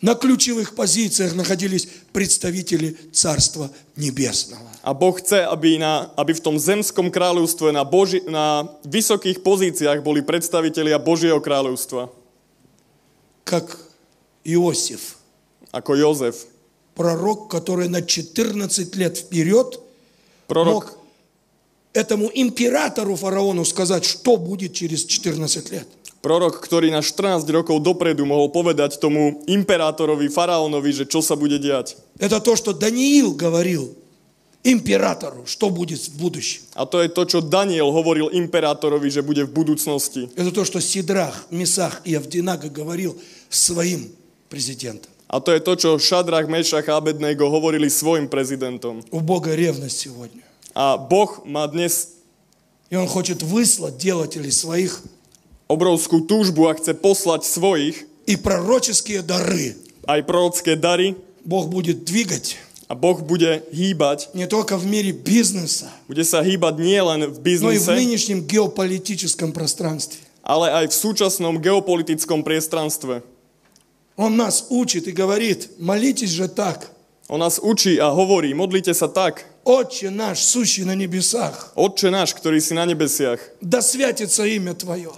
на ключевых позициях находились представители Царства Небесного. A Boh chce, aby, na, aby v tom zemskom kráľovstve na, Boži, na vysokých pozíciách boli predstavitelia Božieho kráľovstva. Как Иосиф, Ako Jozef. Пророк, который на 14 лет вперед Prorok, мог этому императору фараону сказать, что будет через 14 лет. prorok, ktorý na 14 rokov dopredu mohol povedať tomu imperátorovi, faraónovi, že čo sa bude diať. Это то, что Даниил говорил императору, что будет в будущем. A to je to, čo Daniel hovoril imperátorovi, že bude v budúcnosti. Это то, что Сидрах, Месах и Авдинага говорил своим президентам. A to je to, čo Šadrach, Mešach a Abednego hovorili svojim prezidentom. У Бога ревность сегодня. A Boh má dnes И Он хочет выслать делателей своих obrovskú túžbu a chce poslať svojich и пророческие дары. aj prorocké dary Бог будет двигать a Boh bude hýbať. не только в мире бизнеса, Bude sa hýbať nie len v но и в biznise, нынешнем геополитическом пространстве. ale aj v súčasnom geopolitickom priestranstve. Он нас учит и говорит, молитесь же так. On nás učí a hovorí, modlite sa tak. Отче наш, сущий на небесах, Otče náš, ktorý si na nebesiach, да святится имя Твое,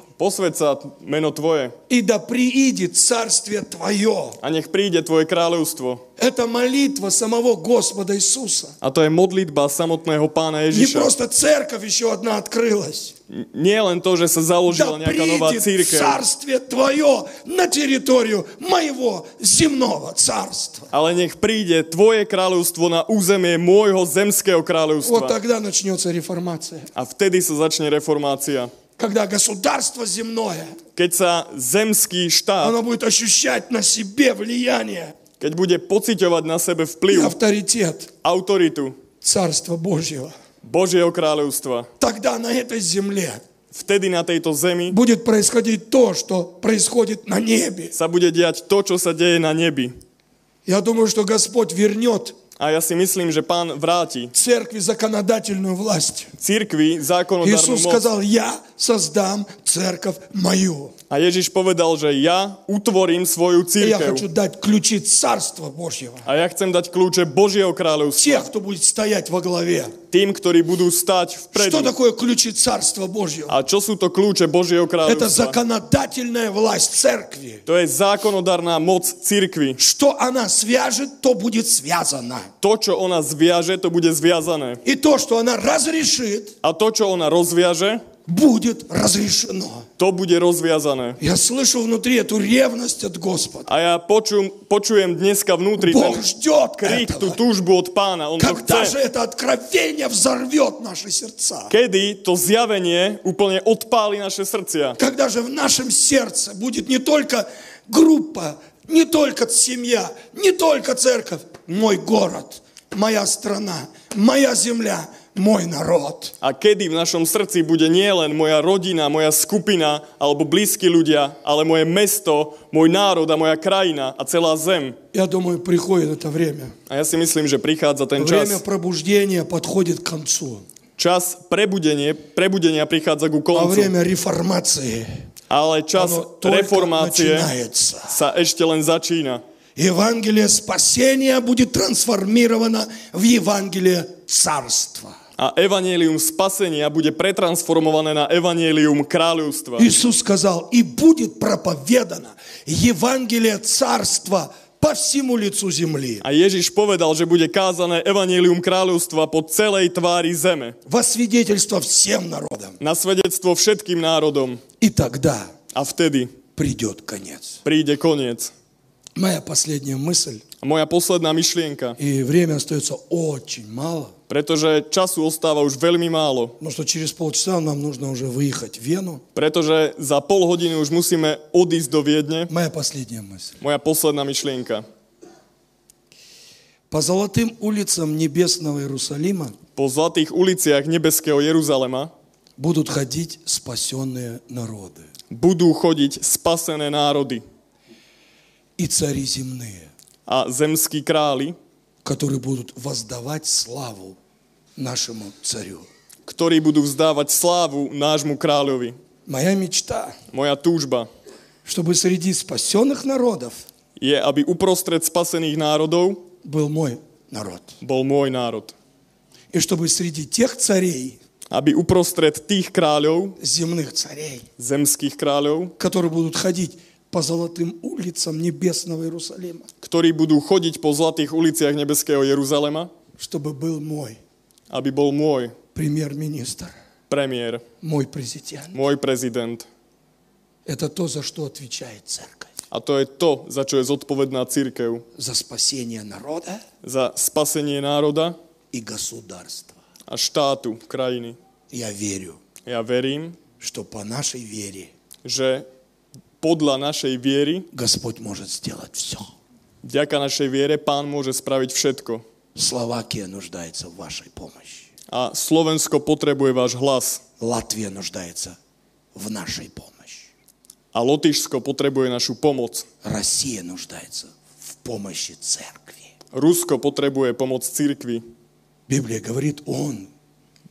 sa meno Tvoje и да приидет Царствие Твое. a nech príde Tvoje kráľovstvo. Это молитва самого Господа Иисуса. A to je modlitba samotného pána Не Ježiša. просто церковь еще одна открылась. Nie len to, že sa Да založila nejaká nová církev, Царствие Твое на территорию моего земного царства. ale nech príde Tvoje kráľovstvo na územie môjho zemského Вот kráľovstva. тогда начнется реформация. A vtedy sa začne reformácia. Когда государство земное, Keď sa zemský štát, оно будет ощущать на себе влияние keď bude pociťovať na sebe vplyv, авторитет autoritu Царства Божьего, Božieho kráľovstva, тогда на этой земле vtedy na tejto zemi будет происходить то, что происходит на небе. sa bude diať to, čo sa deje na nebi. Я думаю, что Господь вернет A ja si myslím, že pán vráti церкви законодательную власть. církvi zákonodárnu Иисус moc. сказал, я создам церковь мою. A Ježiš povedal, že ja utvorím svoju И я církev. хочу дать ключи Царства Божьего. A ja chcem dať kľúče Božieho kráľovstva Тех, кто будет стоять во главе. tým, ktorí budú stať Что vpredu. такое ключи Царства Божьего? A čo sú to kľúče Božieho Это kráľovstva? законодательная власть церкви. To je zákonodárna moc církvy. Что она свяжет, то будет связано. To, čo ona zviaže, to bude zviazané. И то, что она разрешит, A to, čo ona rozviaže, будет разрешено. to bude rozviazané. Я слышу внутри эту ревность от Господа. Ja počujem, počujem dneska vnútri ten Бог ждет tú этого. túžbu od pána. On to Когда же это откровение взорвет наши сердца? Kedy to zjavenie úplne odpáli naše srdcia. Когда же в нашем сердце будет не только группа, не только семья, не только церковь, мой город, моя страна, моя земля, мой народ. A kedy v našom srdci bude nielen moja rodina, moja skupina alebo blízki ľudia, ale moje mesto, môj národ a moja krajina a celá zem. Я думаю, приходит это время. A ja si myslím, že prichádza ten Время čas. пробуждения подходит к концу. Čas prebudenie, prebudenia prichádza ku А koncu. время реформации, Ale čas оно только reformácie начинается. sa ešte len začína. Евангелие спасения будет трансформировано в Евангелие царства. A evanielium spasenia bude pretransformované na evanielium kráľovstva. Иисус сказал, и будет проповедано Евангелие царства по всему лицу земли. A Ježiš povedal, že bude kázané evanielium kráľovstva po celej tvári zeme. Во свидетельство всем народам. Na svedectvo všetkým národom. И тогда A vtedy придет конец. príde koniec. Моя последняя мысль, moja posledná myšlienka, и время остается очень мало, pretože času ostáva už veľmi málo, потому что через полчаса нам нужно уже выехать в Вену. pretože za pol hodiny už musíme odísť do Viedne. Моя последняя мысль. Moja posledná myšlienka. По золотым улицам небесного Иерусалима Po zlatých uliciach nebeského Jeruzalema будут ходить спасенные народы budú chodiť spasené národy и цари земные, a zemskí králi, которые будут воздавать славу нашему царю. ktorí budú vzdávať slávu nášmu kráľovi. Моя мечта, Moja túžba чтобы среди спасенных народов je, aby uprostred spasených národov был мой народ. bol môj národ. И чтобы среди тех царей, Aby uprostred tých kráľov, земных царей, zemských kráľov, которые будут ходить по золотым улицам небесного Иерусалима, ktorí budú chodiť po zlatých uliciach nebeského Jeruzalema, чтобы был мой aby bol môj премьер-министр, premiér, мой президент. môj prezident. Это то, за что отвечает церковь. A to je to, za čo je zodpovedná církev. За спасение народа Za spasenie národa и государства. a štátu, krajiny. Я верю, Ja verím, что по нашей вере že podľa našej viery, Господь может сделать все. vďaka našej viere, Pán môže spraviť všetko. Словакия нуждается в вашей помощи. A Slovensko potrebuje váš hlas. Латвия нуждается в нашей помощи. A Lotyšsko potrebuje našu pomoc. Россия нуждается в помощи церкви. Rusko potrebuje pomoc církvy. Библия говорит, Он,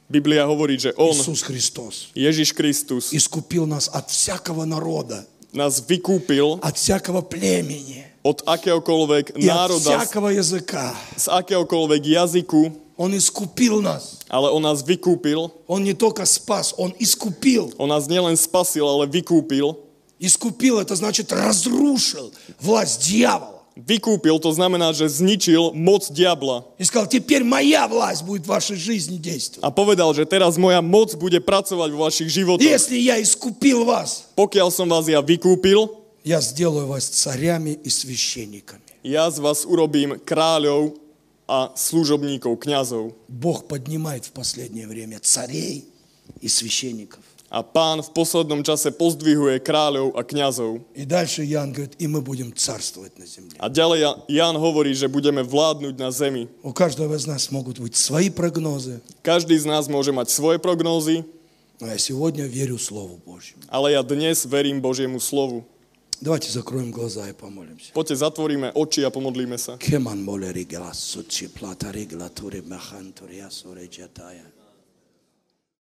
Biblia hovorí, že On, Иисус Христос, Ježiš Kristus, искупил нас от всякого народа, nás vykúpil от всякого племени od akéhokoľvek и от národa, z, всякого языка. z akéhokoľvek jazyku, Он искупил нас. ale on nás vykúpil. Он не только спас, он искупил. On nás nielen spasil, ale vykúpil. Искупил, это значит разрушил власть дьявола. Vykúpil, to znamená, že zničil moc diabla. И сказал, теперь моя власть будет в вашей жизни действовать. A povedal, že teraz moja moc bude pracovať vo vašich životoch. Если я искупил вас, Pokiaľ som vás ja vykúpil, я сделаю вас царями и священниками. ja z vás urobím kráľov a služobníkov, kňazov. Бог поднимает в последнее время царей и священников. A pán v poslednom čase pozdvihuje kráľov a kňazov. И дальше Иоанн говорит, и мы будем царствовать на земле. A ďalej Ja- Ján hovorí, že budeme vládnuť na zemi. У каждого из нас могут быть свои прогнозы, Každý z nás môže mať svoje prognózy, но я сегодня верю Слову Божьему. ale ja dnes verím Božiemu slovu. Давайте закроем глаза и помолимся. Poďte, zatvoríme oči a pomodlíme sa. Кеман молери глас сучи плата регла тури махан турия суре джатая.